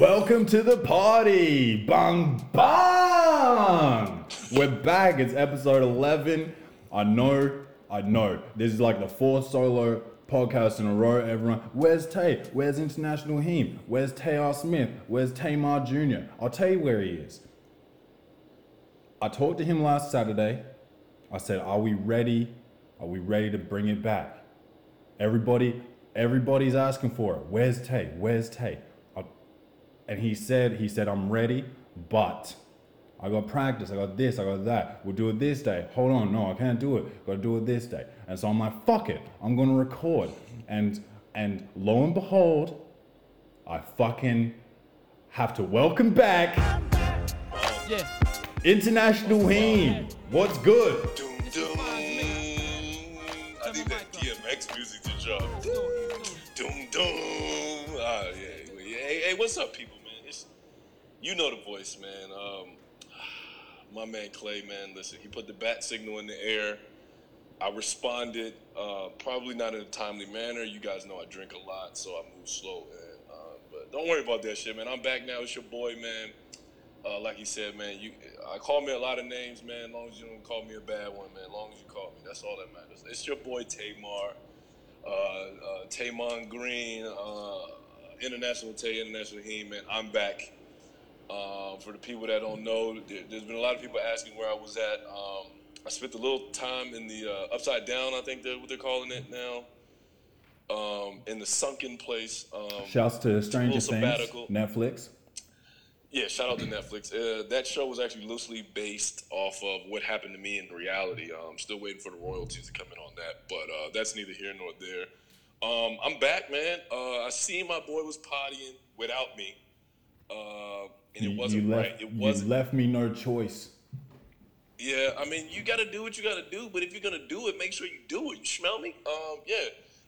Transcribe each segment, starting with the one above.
Welcome to the party. Bang bang. We're back. It's episode 11. I know, I know. This is like the fourth solo podcast in a row. Everyone, where's Tay? Where's International Heme? Where's Taylor Smith? Where's Tamar Jr.? I'll tell you where he is. I talked to him last Saturday. I said, "Are we ready? Are we ready to bring it back?" Everybody, everybody's asking for it. Where's Tay? Where's Tay? I- And he said, he said, "I'm ready, but I got practice. I got this. I got that. We'll do it this day. Hold on, no, I can't do it. Got to do it this day." And so I'm like, "Fuck it. I'm gonna record." And and lo and behold, I fucking have to welcome back Yeah. International Heme. What's good? Doom, doom. I need that DMX music to drop. Doom, doom. Ah, yeah. Hey, hey, what's up, people, man? It's, you know the voice, man. Um, my man Clay, man. Listen, he put the bat signal in the air. I responded, uh, probably not in a timely manner. You guys know I drink a lot, so I move slow, man. Uh, but don't worry about that shit, man. I'm back now. It's your boy, man. Uh, like he said, man, you I call me a lot of names, man. As long as you don't call me a bad one, man. As long as you call me, that's all that matters. It's your boy Tamar, uh, uh, Tamon Green, uh, International Tay, International Heme, man. I'm back. Um, for the people that don't know, there, there's been a lot of people asking where I was at. Um, I spent a little time in the uh, Upside Down, I think they're what they're calling it now. Um, in the sunken place. Um, Shouts to Stranger Things. Netflix. yeah, shout out to Netflix. Uh, that show was actually loosely based off of what happened to me in reality. Uh, I'm still waiting for the royalties to come in on that, but uh, that's neither here nor there. Um, I'm back, man. Uh, I see my boy was pottying without me, uh, and it You- wasn't you right. left, It wasn't. left me no choice. Yeah, I mean, you got to do what you got to do, but if you're gonna do it, make sure you do it. You smell me? Um, yeah.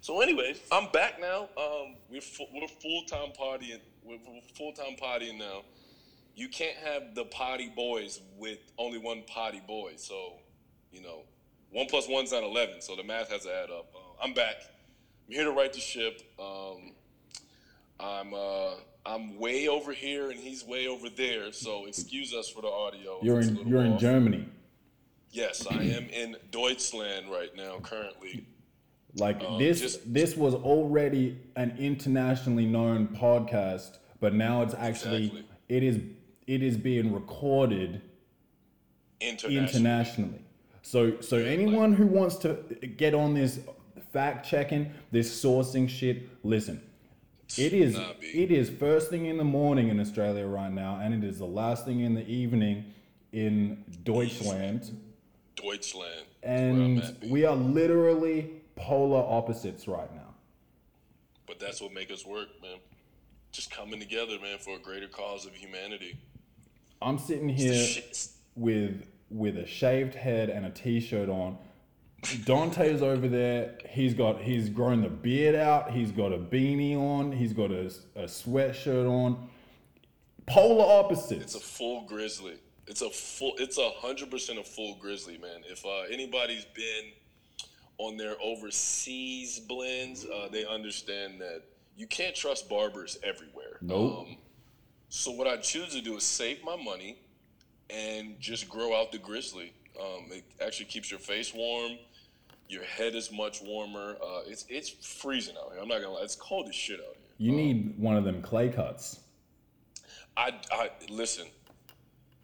So, anyways, I'm back now. Um, we're fu- we're full time partying. We're full time partying now. You can't have the potty boys with only one potty boy. So, you know, one plus one's not eleven. So the math has to add up. Uh, I'm back. I'm here to right the ship. Um, I'm uh, I'm way over here and he's way over there. So excuse us for the audio. You're in you're in. Germany. Yes, I am in Deutschland right now, currently. Like Um, this just- this was already an internationally known podcast, but now it's actually Exactly. it is it is being recorded International. internationally. So so anyone who wants to get on this fact checking, this sourcing shit, listen. It is Nah, it is first thing in the morning in Australia right now, and it is the last thing in the evening in Deutschland. Deutschland. is where I'm And at, we are literally polar opposites right now. but that's what makes us work, man. Just coming together, man, for a greater cause of humanity. I'm sitting here with with a shaved head and a t-shirt on. Dante's over there. He's got he's grown the beard out. He's got a beanie on. He's got a, a sweatshirt on. Polar opposites. It's a full grizzly. It's a full. It's a hundred percent a full grizzly, man. If uh, anybody's been on their overseas blends, uh, they understand that you can't trust barbers everywhere. Nope. Um, so what I choose to do is save my money and just grow out the grizzly. Um, it actually keeps your face warm. Your head is much warmer. Uh, it's it's freezing out here. I'm not gonna lie. It's cold as shit out here. you need one of them clay cuts. I, I listen,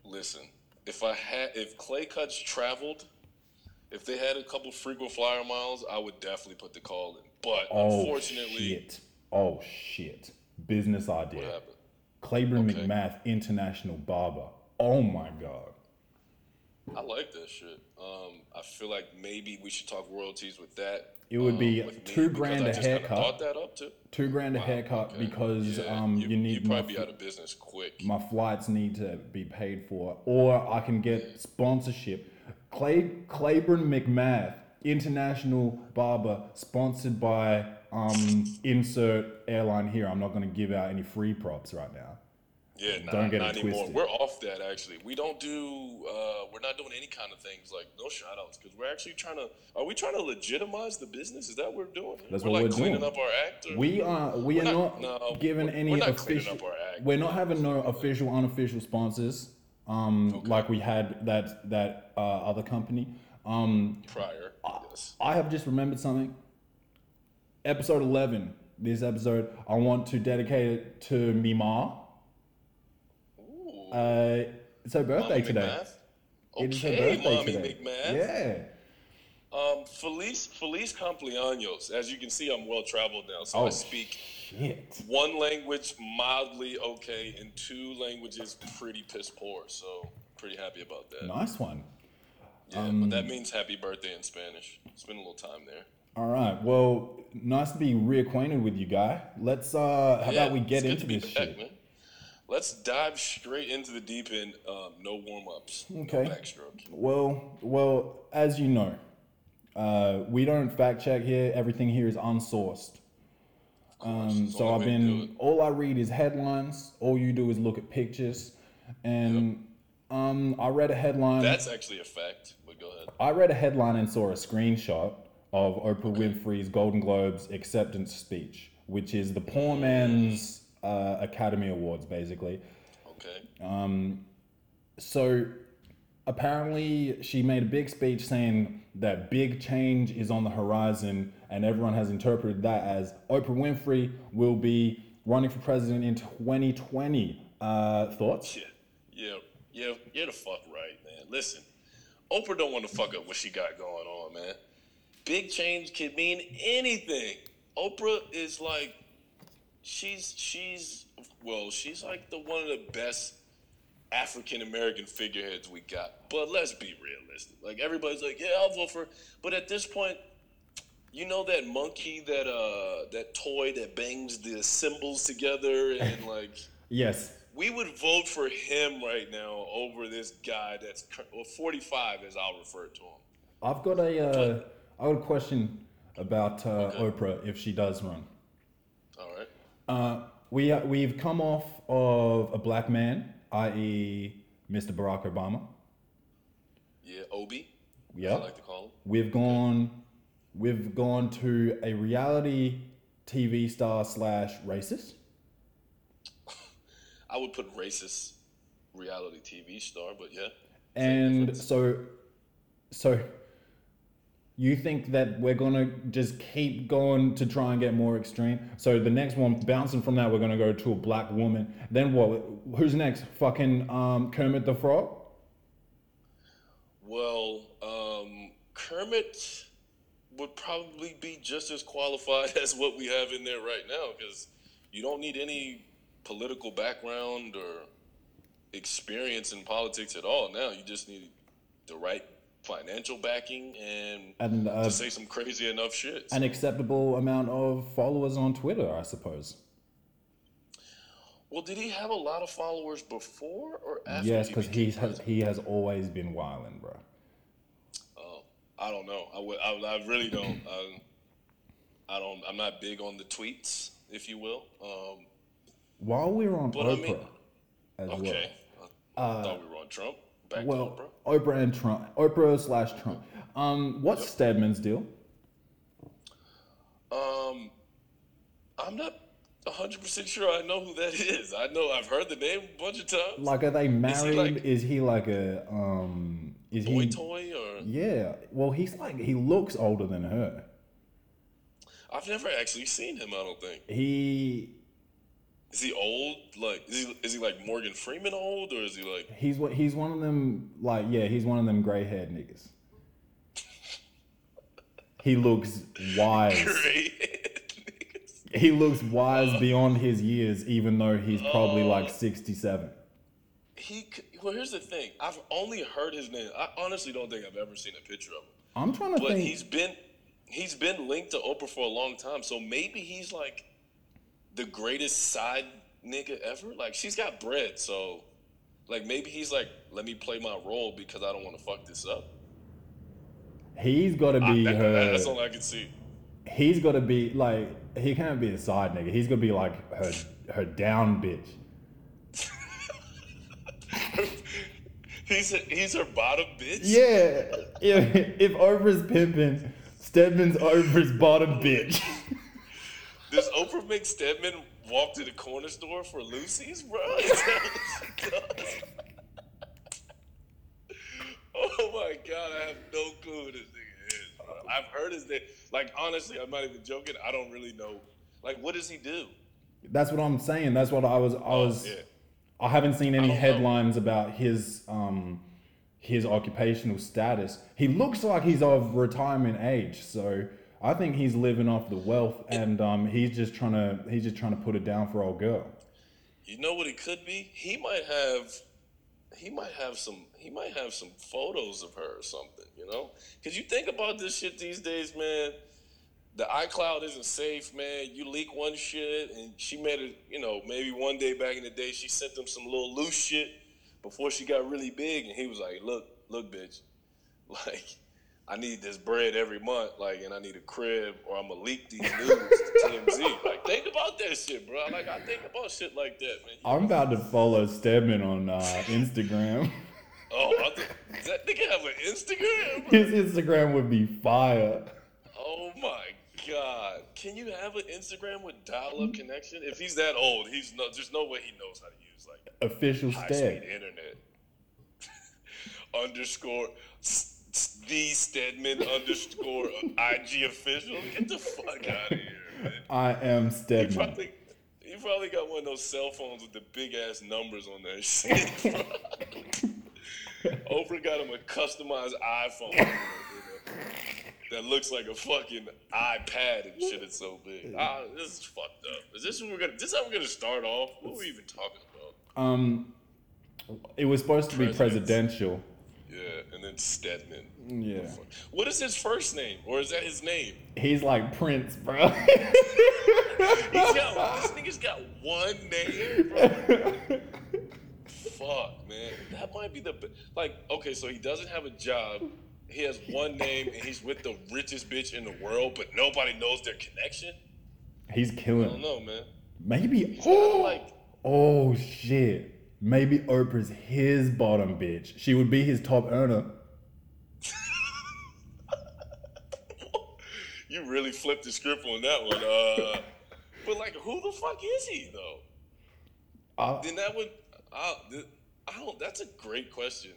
listen. If I had, if Clay Cuts traveled, if they had a couple frequent flyer miles, I would definitely put the call in. But Oh unfortunately, shit. Oh shit. Business what idea. happened? Claiborne Okay. McMath International Barber. Oh my god. I like that shit. Um, I feel like maybe we should talk royalties with that. It would um, be me, two because grand a haircut. Thought that up too. Two grand a Wow, haircut okay. because Yeah, um you, need You'd my be out of business quick. my flights need to be paid for, or I can get sponsorship. Clay Claiborne McMath, international barber, sponsored by um insert airline here. I'm not going to give out any free props right now. Yeah, Don't get not anymore. twisted. We're off that actually. We don't do. Uh, we're not doing any kind of things like no shout outs because we're actually trying to. Are we trying to legitimize the business? Is that what we're doing? That's we're what like we're cleaning doing. up our act. Or? We are we We're are not- not, no, given we're- any we're not official. up our act. We're not having no official, unofficial sponsors. Um, Okay. like we had that that uh, other company. Um, prior. Yes. I have just remembered something. Episode eleven. This episode, I want to dedicate it to Mima. Uh, it's her birthday Mommy today. McMath? It is her Okay, birthday mommy today. McMath. Yeah. Um, Feliz Feliz Cumpleaños. As you can see, I'm well traveled now, so I Oh. speak Shit. one language mildly okay, and two languages pretty piss poor. So pretty happy about that. Nice one. Yeah, Um, but that means happy birthday in Spanish. Spend a little time there. All right. Well, nice to be reacquainted with you, guy. Let's uh, how Yeah, about we get into this back, shit? man. Let's dive straight into the deep end. Um, no warm ups. Okay. No backstroke. Well, well, as you know, uh, we don't fact check here. Everything here is unsourced. Um, so I've way to do been all I read is headlines. All you do is look at pictures, and um, I read a headline. That's actually a fact. But go ahead. I read a headline and saw a screenshot of Oprah Winfrey's Golden Globes acceptance speech, which is the poor man's uh, Academy Awards, basically. Okay. Um, so apparently, she made a big speech saying that big change is on the horizon, and everyone has interpreted that as Oprah Winfrey will be running for president in 2020. Uh, thoughts? Yeah, yeah, yeah. You're the fuck right, man. Listen, Oprah don't want to fuck up what she got going on, man. Big change can mean anything. Oprah is like, she's she's well, she's like the one of the best African American figureheads we got. But let's be realistic. Like everybody's like, yeah, I'll vote for. her. But at this point, you know that monkey that uh that toy that bangs the symbols together and like Yes. we would vote for him right now over this guy that's well 45 as I'll refer to him. I've got a, uh, I got a question about uh, Okay. Oprah if she does run. All right. Uh, we uh, we've come off of a black man, i.e., Mr. Barack Obama. Yeah, Obi. Yeah. I like to call him. We've gone, we've gone to a reality TV star slash racist. I would put racist reality TV star, but yeah. And difference. so, so you think that we're gonna just keep going to try and get more extreme? So the next one, bouncing from that, we're gonna go to a black woman. Then what? Who's next? Fucking um, Kermit the Frog. Well, um, Kermit would probably be just as qualified as what we have in there right now because you don't need any political background or experience in politics at all now. You just need the right financial backing and And uh, to say some crazy enough shit. an acceptable amount of followers on Twitter, I suppose. well, did he have a lot of followers before or after? Yes, because he has he has always been wilding, bro. Oh, I don't know. I, I, I really don't. I, I don't. I'm not big on the tweets, if you will. Um, While we were on But I Oprah, mean- okay. I thought we were on Trump. Back well, Oprah. Oprah and Trump, Oprah slash Trump. Um, what's Stedman's deal? Um, I'm not 100 percent sure I know who that is. I know I've heard the name a bunch of times. Like, are they married? like- is he like a um? Is Boy he? toy or Yeah. Well, he's like he looks older than her. I've never actually seen him. I don't think. He Is he old? Like is he is he like Morgan Freeman old or is he like he's what he's one of them. Like, yeah, he's one of them gray haired niggas. He looks wise. He looks wise beyond his years, even though he's probably Oh. like sixty-seven. he well here's the thing. I've only heard his name. I honestly don't think I've ever seen a picture of him. I'm trying to But think. he's been he's been linked to Oprah for a long time, so maybe he's like the greatest side nigga ever. Like she's got bread, so like maybe he's like, let me play my role because I don't want to fuck this up. He's got to be That- her. that's all I can see. He's got to be like he can't be a side nigga. He's gonna be like her her down bitch. he's he's her bottom bitch. Yeah, if, if Oprah's pimping, Stedman's Oprah's bottom bitch. Does Oprah make Stedman walk to the corner store for Lucy's, bro? oh my god, I have no clue who this nigga is. Bro. I've heard his name. Like honestly, I'm not even joking. I don't really know. Like, what does he do? That's what I'm saying. That's what I was. I was. yeah. I haven't seen any don't know. headlines about his um his occupational status. He looks like he's of retirement age, so I think he's living off the wealth, and um he's just trying to he's just trying to put it down for old girl. You know what it could be? He might have he might have some he might have some photos of her or something, you know? Cuz you think about this shit these days, man. The iCloud isn't safe, man. You leak one shit and she made it, you know, maybe one day back in the day she sent him some little loose shit before she got really big and he was like, "Look, look, bitch. Like I need this bread every month, like, and I need a crib, or I'm gonna leak these news to TMZ. Like, think about that shit, bro. Like, I think about shit like that, man. I'm about to follow Stedman on uh, Instagram. Oh, I th- does that nigga have an Instagram? Bro? His Instagram would be fire. Oh my god! Can you have an Instagram with dial-up connection? If he's that old, he's no. There's no way he knows how to use like Official high-speed internet. underscore s- s- the Stedman underscore IG official. Get the fuck out of here, man. I am You Stedman. probably, you probably got one of those cell phones with the big ass numbers on that shit. Oprah got him a customized iPhone you know, that looks like a fucking iPad and shit. It's so big. Ah, this is fucked up. Is this what we're gonna? This is how we're gonna start off? What are we even talking about? Um, it was supposed to be Presidents. presidential. Yeah, and then Stedman. Yeah, What is his first name, or is that his name? he's like Prince, bro. He's got this nigga's got one name, bro. Fuck, man. That might be the like. Okay, so he doesn't have a job. He has one name, and he's with the richest bitch in the world, but nobody knows their connection. he's killing. I don't know, man. Maybe. Oh, like- oh shit. Maybe Oprah's his bottom bitch. She would be his top earner. You really flipped the script on that one. Uh, but like, who the fuck is he though? Uh, Then that would. I, I don't. That's a great question.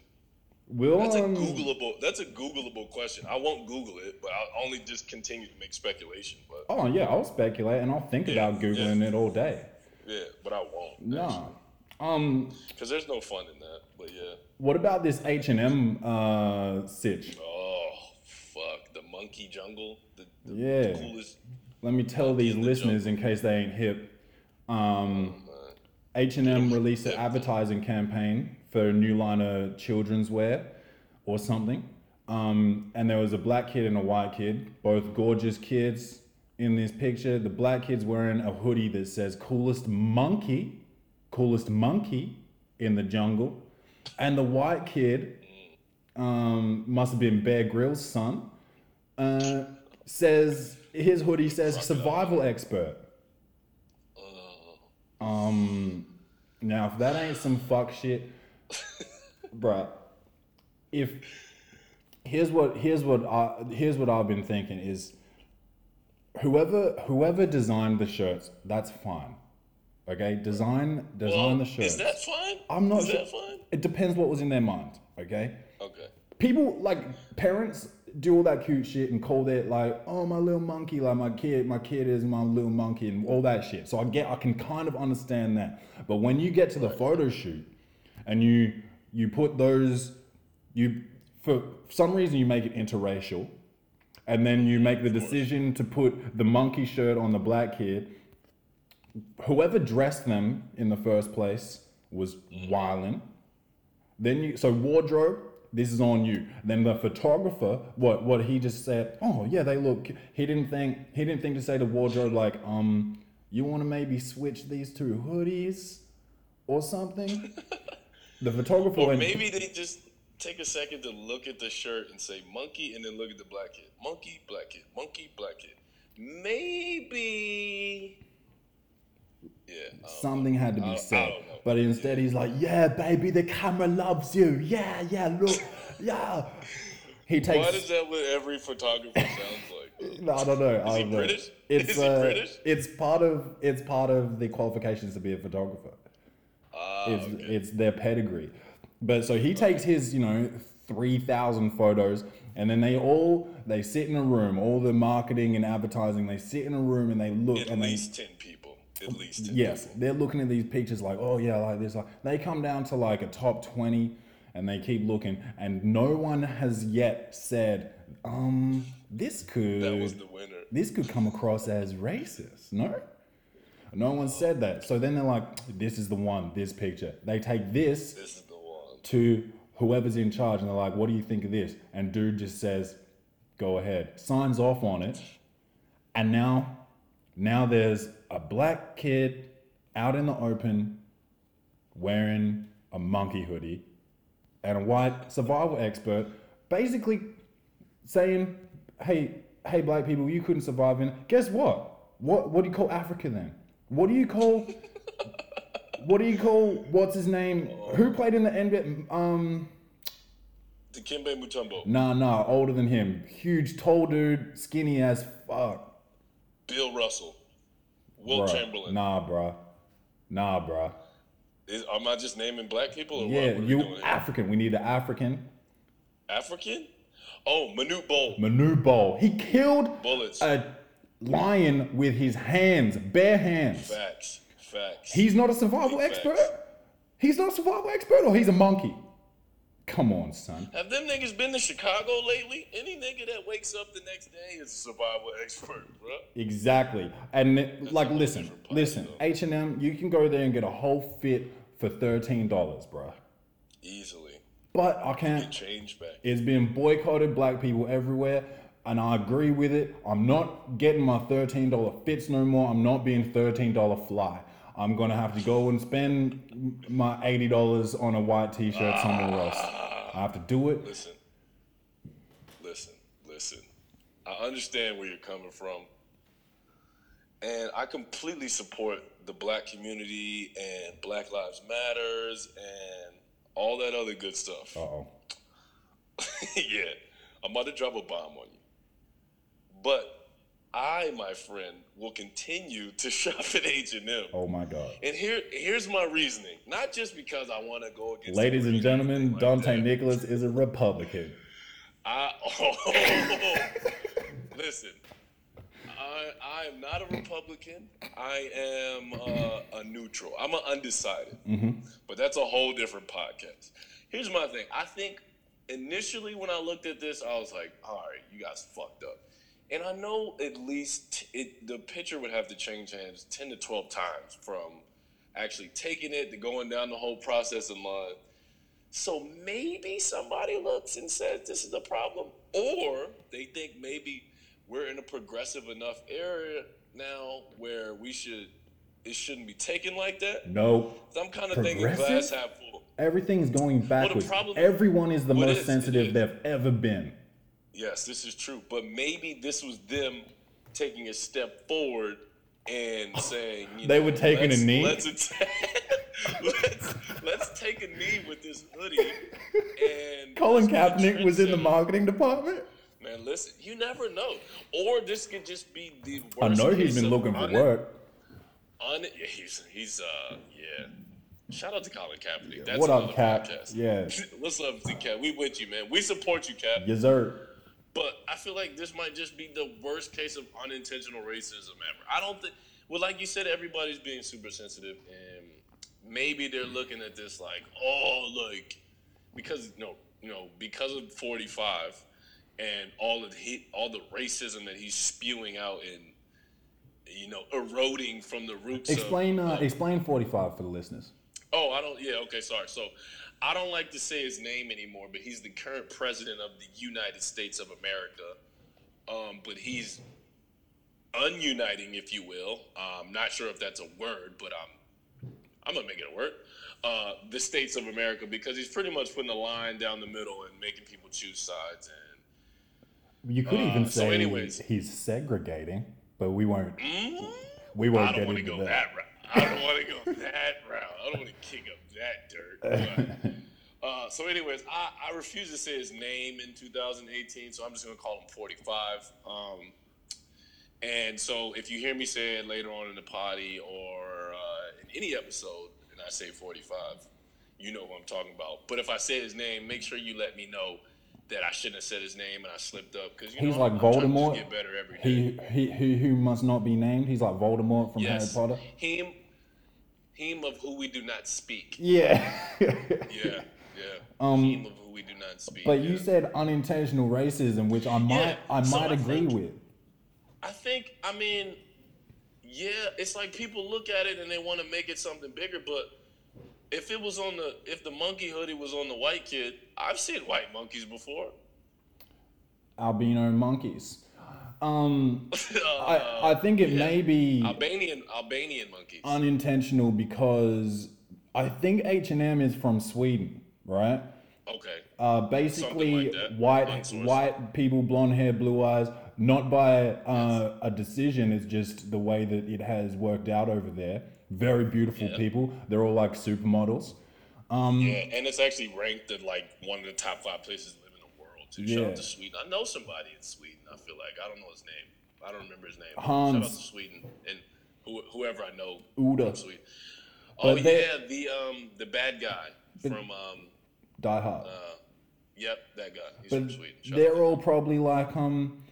we'll, That's a um, Googleable. That's a Googleable question. I won't Google it, but I'll only just continue to make speculation. But Oh yeah, I'll speculate and I'll think Yeah, about googling yeah. it all day. yeah, but I won't. No. Um, because there's no fun in that. But yeah. what about this H and M uh sitch? Oh fuck, the monkey jungle. The, the Yeah. coolest. Let me tell these the listeners in case they ain't hip. Um, H and M released an advertising campaign for a new line of children's wear or something. Um, and there was a black kid and a white kid, both gorgeous kids in this picture. The black kid's wearing a hoodie that says "coolest monkey," coolest monkey in the jungle, and the white kid um, must have been Bear Grylls' son. Uh, says his hoodie says survival expert. Um, now if that ain't some fuck shit, bruh. If here's what here's what I here's what I've been thinking is whoever whoever designed the shirts, that's fine. Okay, design design Well, the shirts. is that fine? I'm not Is sure. that fine? It depends what was in their mind. Okay Okay. people like parents do all that cute shit and call it like oh my little monkey like my kid my kid is my little monkey and all that shit so i get i can kind of understand that but when you get to the photo shoot and you you put those you for some reason you make it interracial and then you make the decision to put the monkey shirt on the black kid whoever dressed them in the first place was wildin' then you so wardrobe, this is on you. Then the photographer, what what he just said, oh yeah, they look. He didn't think he didn't think to say to wardrobe like, um, you want to maybe switch these two hoodies or something. the photographer Or maybe they just take a second to look at the shirt and say monkey, and then look at the black kid. Monkey, black kid. Monkey, black kid. Maybe Yeah. Something had to be said. But instead, he's like, "Yeah, baby, the camera loves you. Yeah, yeah, look, yeah." He takes. Why does that what every photographer sounds like? No, I don't know. I he don't know. British? It's Is he uh, British? it's part of it's part of the qualifications to be a photographer. Ah, It's okay. it's their pedigree. But so he takes his, you know, three thousand photos, and then they all they sit in a room. All the marketing and advertising, they sit in a room and they look At and they least ten people. At least Yes, they're looking at these pictures like, oh yeah, like this. Like they come down to like a top twenty, and they keep looking, and no one has yet said, um, this could That was the winner. this could come across as racist. No, no one said that. So then they're like, this is the one. This picture. They take this This is the one. to whoever's in charge, and they're like, what do you think of this? And dude just says, go ahead, signs off on it, and now, now there's a black kid out in the open wearing a monkey hoodie and a white survival expert basically saying, hey, hey, black people, you couldn't survive in. Guess what? What what do you call Africa then? What do you call? what do you call? What's his name? Who played in the NBA? Um, Dikembe Mutombo. nah, nah, older than him. Huge, tall dude, skinny as fuck. Bill Russell. Will Bruh. Chamberlain. Nah, bruh. Nah, bruh. Is, am I just naming black people or Yeah, what? what are we you? African. We need an African. African? Oh, Manute Bol. Manu Bol. He killed Bullets. a lion with his hands, bare hands. Facts. Facts. He's not a survival expert. He's not a survival expert, or he's a monkey. Come on, son. Have them niggas been to Chicago lately? Any nigga that wakes up the next day is a survival expert, bro. Exactly. And it- like, listen, listen. H and M, you can go there and get a whole fit for thirteen dollars, bruh. Easily. But I can't. change back. It's been boycotted. Black people everywhere, and I agree with it. I'm not getting my thirteen dollar fits no more. I'm not being thirteen dollar fly. I'm gonna have to go and spend my eighty dollars on a white T-shirt somewhere else. I have to do it. Listen. Listen. Listen. I understand where you're coming from. And I completely support the black community and Black Lives Matters and all that other good stuff. Oh. yeah, I'm about to drop a bomb on you. But I, my friend, will continue to shop at H&M. Oh my God. And here, here's my reasoning. Not just because I want to go against. Ladies and gentlemen, like Dante that. Nicholas is a Republican. I, oh, listen. I, I am not a Republican. I am uh, a neutral. I'm an undecided. But that's a whole different podcast. Here's my thing. I think initially when I looked at this, I was like, all right, you guys fucked up. And I know at least it, the picture would have to change hands 10 to 12 times from actually taking it to going down the whole process in line. So maybe somebody looks and says this is a problem, or they think maybe we're in a progressive enough area now where we should it shouldn't be taken like that. No, So I'm kind of thinking glass half full. everything's going backwards. problem- Everyone is the most is, sensitive they've ever been. Yes, this is true, but maybe this was them taking a step forward and saying you They know, were taking a knee? Let's, attack, let's let's take a knee with this hoodie. And Colin let's Kaepernick was in the marketing department. Man, listen, you never know. Or this could just be the worst I know he's been looking for work. Un- yeah, he's he's uh yeah. Shout out to Colin Kaepernick. That's What up, Cap? podcast. Yeah. What's up, Z Cap? We with you, man. We support you, Cap. Yes, sir. But I feel like this might just be the worst case of unintentional racism ever. I don't think. Well, like you said, everybody's being super sensitive, and maybe they're looking at this like, oh, like because no, you know, because of forty five and all of he, all the racism that he's spewing out and you know eroding from the roots. of- Explain. Uh, of- explain forty five for the listeners. Oh, I don't. Yeah, okay, sorry. So, I don't like to say his name anymore, but he's the current president of the United States of America. Um, but he's ununiting, if you will. I'm not sure if that's a word, but I'm I'm gonna make it a word. Uh, the states of America, because he's pretty much putting a line down the middle and making people choose sides. And You could even Uh, so say anyways. he's segregating, but we won't. We won't I get don't want to into go that. that route. I don't want to go that route. I don't want to kick up that dirt. But, uh, so, anyways, I, I refuse to say his name in 2018, so I'm just gonna call him 45. Um, and so, if you hear me say it later on in the potty or uh, in any episode, and I say 45, you know who I'm talking about. But if I say his name, make sure you let me know that I shouldn't have said his name and I slipped up because He's know like I'm, to Voldemort. get better every day. He, he, he who must not be named. He's like Voldemort from yes, Harry Potter. him, him of who we do not speak. Yeah. Yeah, yeah. Um, him of who we do not speak. but yeah. you said unintentional racism, which I might Yeah, I so might I agree think- with. I think, I mean, yeah, it's like people look at it and they want to make it something bigger, but if it was on the, if the monkey hoodie was on the white kid, I've seen white monkeys before. Albino monkeys. Um, Uh, I, I think it yeah. may be Albanian, Albanian monkeys. unintentional because I think H and M is from Sweden, right? okay. Uh, basically, like white Unsourced. white people, blonde hair, blue eyes, not by uh, a decision. It's just the way that it has worked out over there. Very beautiful Yeah. people. They're all like supermodels. Um, Yeah, and it's actually ranked at like one of the top five places to live in the world. Too. Shout out to Sweden. I know somebody in Sweden. I feel like I don't know his name. I don't remember his name. Hans. Shout out to Sweden and who, whoever I know Uda. Sweden. Oh But they- yeah, the um the bad guy from um Die Hard. uh yep that guy. He's from Sweden. Shout they're all probably like um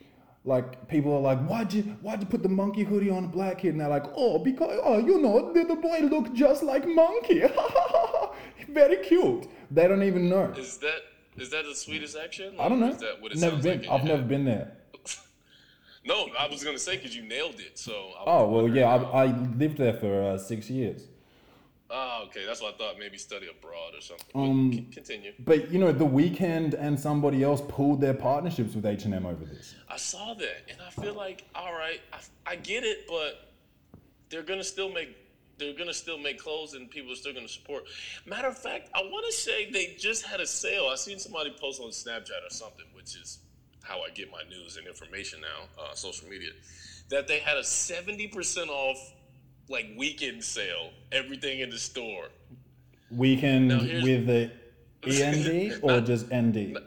like people are like why'd you why'd you put the monkey hoodie on a black kid and they're like oh because oh you know the, the boy look just like monkey very cute they don't even know. Is that is that the Swedish accent? i don't know Is that what it never been like i've never head? been there No, I was gonna say because you nailed it. So I oh well wondering, yeah i, I lived there for uh, six years Oh, okay. That's what I thought. Maybe study abroad or something. But Um, c- continue. but you know the Weeknd and somebody else pulled their partnerships with h&m over this I saw that, and I feel like, all right, I, I get it, but they're gonna still make they're gonna still make clothes, and people are still gonna support. Matter of fact, I want to say they just had a sale. I seen somebody post on Snapchat or something, which is how I get my news and information now, uh, social media, that they had a seventy percent off like weekend sale, everything in the store. weekend with the end or Not- just nd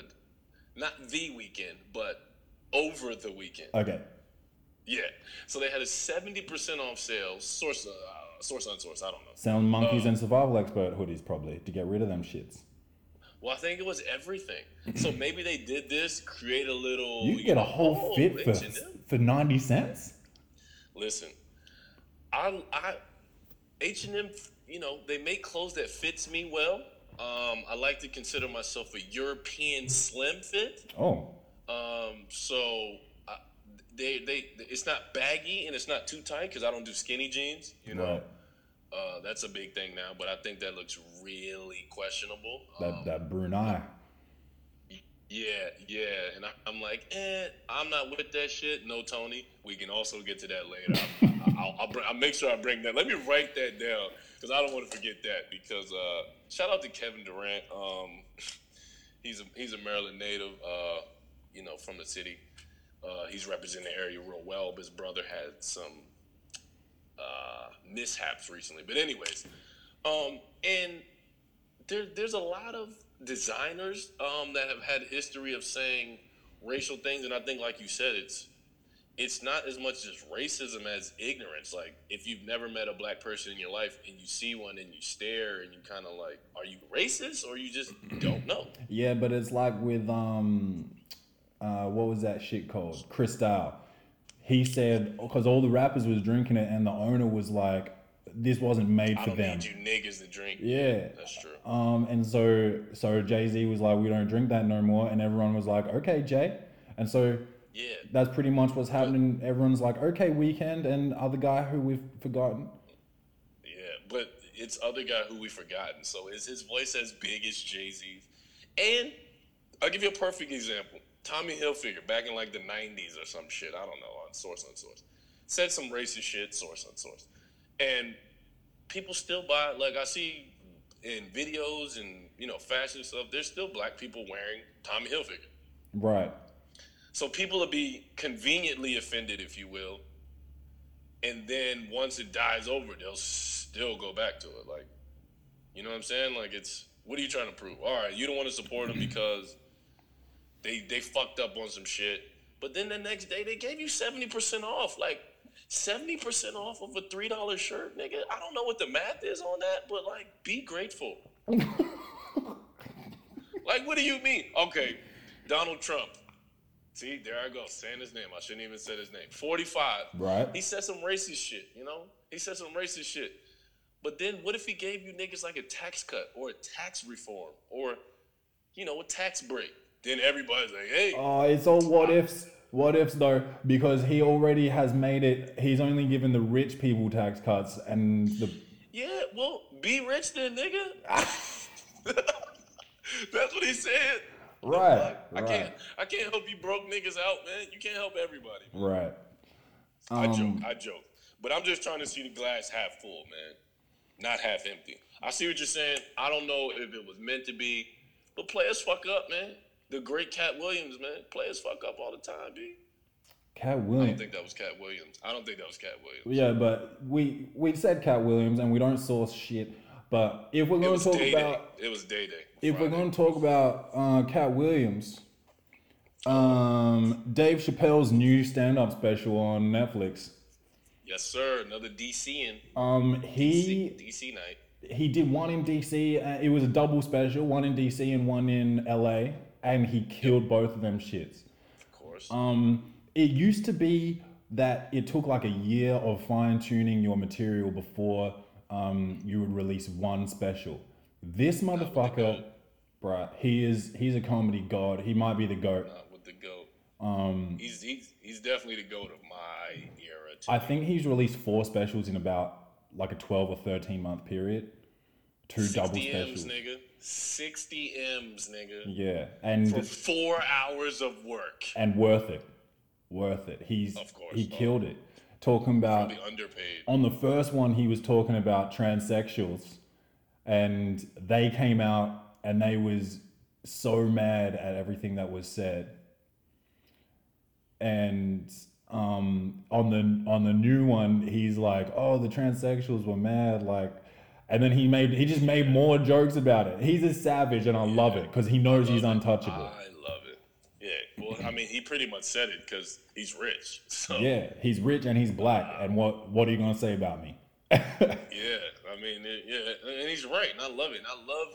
Not the weekend, but over the weekend. okay Yeah. So they had a seventy percent off sale. Source, uh, source, unsourced. I don't know. Sound monkeys Uh, and survival expert hoodies probably to get rid of them shits. Well, I think it was everything. So maybe they did this, create a little. You can get a know, whole oh, fit for for ninety cents. Listen, I, I, H and M. You know, they make clothes that fits me well. Um, I like to consider myself a European slim fit. Oh, Um, so they, they, it's not baggy and it's not too tight because I don't do skinny jeans. You know. right. Uh, that's a big thing now, but I think that looks really questionable. That Um, that Brunei. yeah, yeah, and I, I'm like, eh, I'm not with that shit. No, Tony. We can also get to that later. I'll, I'll, I'll, bring, I'll make sure I bring that. Let me write that down because I don't want to forget that. Because uh, shout out to Kevin Durant. Um, he's a he's a Maryland native. Uh, you know, from the city. Uh, he's representing the area real well. But his brother had some uh, mishaps recently. But anyways, um, and there, there's a lot of designers um, that have had history of saying racial things, and I think, like you said, it's it's not as much just racism as ignorance. Like if you've never met a black person in your life and you see one and you stare and you kind of like, are you racist or you just don't know? Yeah, but it's like with um, uh, what was that shit called? Cristal. He said because all the rappers was drinking it, and the owner was like, "This wasn't made I for them." you niggas to drink. Yeah. that's true. Um, and so so Jay Z was like, "We don't drink that no more," and everyone was like, "Okay, Jay." And so Yeah, that's pretty much what's happening. Everyone's like, "Okay, Weeknd," and other guy who we've forgotten. Yeah, but it's other guy who we've forgotten. So is his voice as big as Jay Z's? And I'll give you a perfect example. Tommy Hilfiger, back in like the '90s or some shit, I don't know, on Source on Source, said some racist shit, Source on Source, and people still buy. Like I see in videos and you know fashion stuff, there's still black people wearing Tommy Hilfiger. Right. So people will be conveniently offended, if you will, and then once it dies over, they'll still go back to it. Like, you know what I'm saying? Like, it's what are you trying to prove? All right, you don't want to support them because they they fucked up on some shit, but then the next day they gave you seventy percent off. Like. 70% off of a $3 shirt, nigga. I don't know what the math is on that, but like, be grateful. like, what do you mean? Okay, Donald Trump. See, there I go, saying his name. I shouldn't even said his name. 45. Right. He said some racist shit, you know? He said some racist shit. But then what if he gave you niggas like a tax cut or a tax reform or, you know, a tax break? Then everybody's like, hey, Oh, it's all what ifs. What ifs though, because he already has made it. He's only given the rich people tax cuts, and the yeah, well, be rich then, nigga. That's what he said. right, I right, can't I can't help you broke niggas out, man. You can't help everybody. man. right. I Um, joke, I joke. But I'm just trying to see the glass half full, man. Not half empty. I see what you're saying. I don't know if it was meant to be, but players fuck up, man. The great Katt Williams, man. Players fuck up all the time, dude. Katt Williams. I don't think that was Katt Williams. I don't think that was Katt Williams. Yeah, but we we said Katt Williams, and we don't source shit. But if we're going to talk day about day. It was day day. if we're going to talk about uh, Katt Williams, um, Dave Chappelle's new stand-up special on Netflix. Yes, sir. Another DC in Um, he DC night. he did one in DC. Uh, it was a double special, one in DC and one in LA, and he killed both of them shits. Of course. Um, it used to be that it took like a year of fine tuning your material before um, you would release one special. This motherfucker, bruh, he is he's a comedy god. He might be the goat. Not with the goat. Um, He's he's he's definitely the goat of my era. Too. I think he's released four specials in about like a twelve or thirteen month period. Two double specials. M's, nigga. 60 M's, nigga. Yeah, and For four hours of work. and worth it, worth it. He's Of course. he killed it. Talking about Probably underpaid. on the first one he was talking about transsexuals and they came out and they was so mad at everything that was said and um, on the on the new one he's like oh the transsexuals were mad like and then he made he just made more jokes about it he's a savage and i love it because he knows he's untouchable I love it. Yeah. Well, I mean, he pretty much said it because he's rich. So, yeah he's rich and he's black and what what are you gonna say about me yeah. I mean, yeah. And he's right. And I love it. And I love,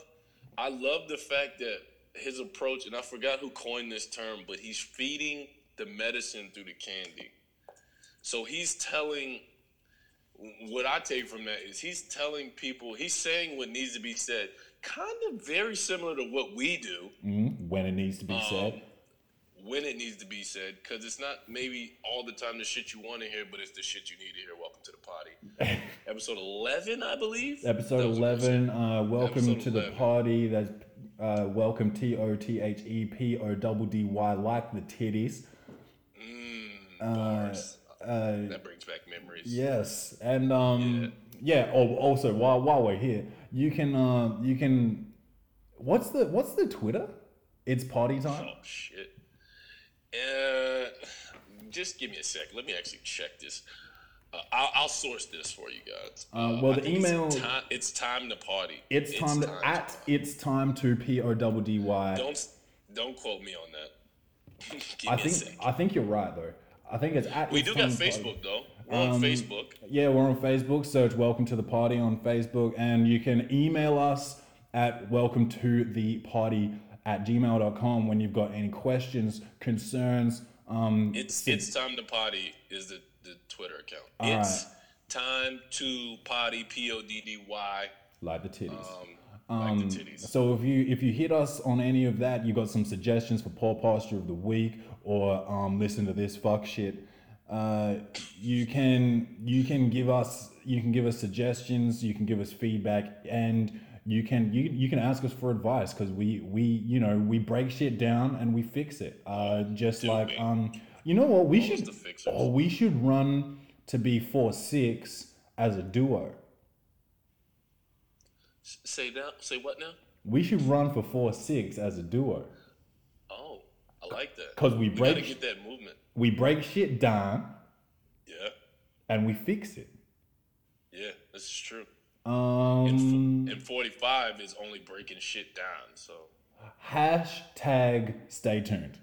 I love the fact that his approach, and I forgot who coined this term, but he's feeding the medicine through the candy. So he's telling, what I take from that is he's telling people, he's saying what needs to be said, kind of very similar to what we do Mhm, when it needs to be said when it needs to be said, because it's not maybe all the time the shit you want to hear, but it's the shit you need to hear. Welcome to the party. Episode 11, I believe. Episode That was what I said. 11, uh, welcome Episode to the party. That's uh, welcome T O T H E P O double D Y, like the titties. Mm, bars. Uh, that brings back memories. yes, and um, yeah. Oh, also while while we're here, you can uh, you can. What's the what's the Twitter? It's party time. Oh shit. Uh, just give me a sec. Let me actually check this. Uh, I'll, I'll source this for you guys. Uh, well, I the think it's email- Time, it's time to party. It's time to at it's time to P O double D Y. Don't don't quote me on that. give I think. I think you're right though. I think it's at. We do got Party. Facebook though. We're on Um, Facebook. Yeah, we're on Facebook. Search Welcome to the Party on Facebook. And you can email us at welcome to the party at gmail.com when you've got any questions, concerns. Um, It's it's time to party is the, the Twitter account. It's time to potty P O D D Y. like the titties. Um, like Um, the titties. so if you if you hit us on any of that, you got some suggestions for poor posture of the week, or um, listen to this fuck shit. Uh, you can you can give us you can give us suggestions, you can give us feedback, and you can you you can ask us for advice because we we you know we break shit down and we fix it. Uh, just Do like um, you know what we Almost should oh we should run to be four six as a duo. Say now. Say what now? We should run for four six as a duo. I like that. 'Cause we we gotta break- get that movement. We break shit down Yeah. and we fix it. Yeah, this is true. Um, And, and 45 is only breaking shit down. So, hashtag stay tuned.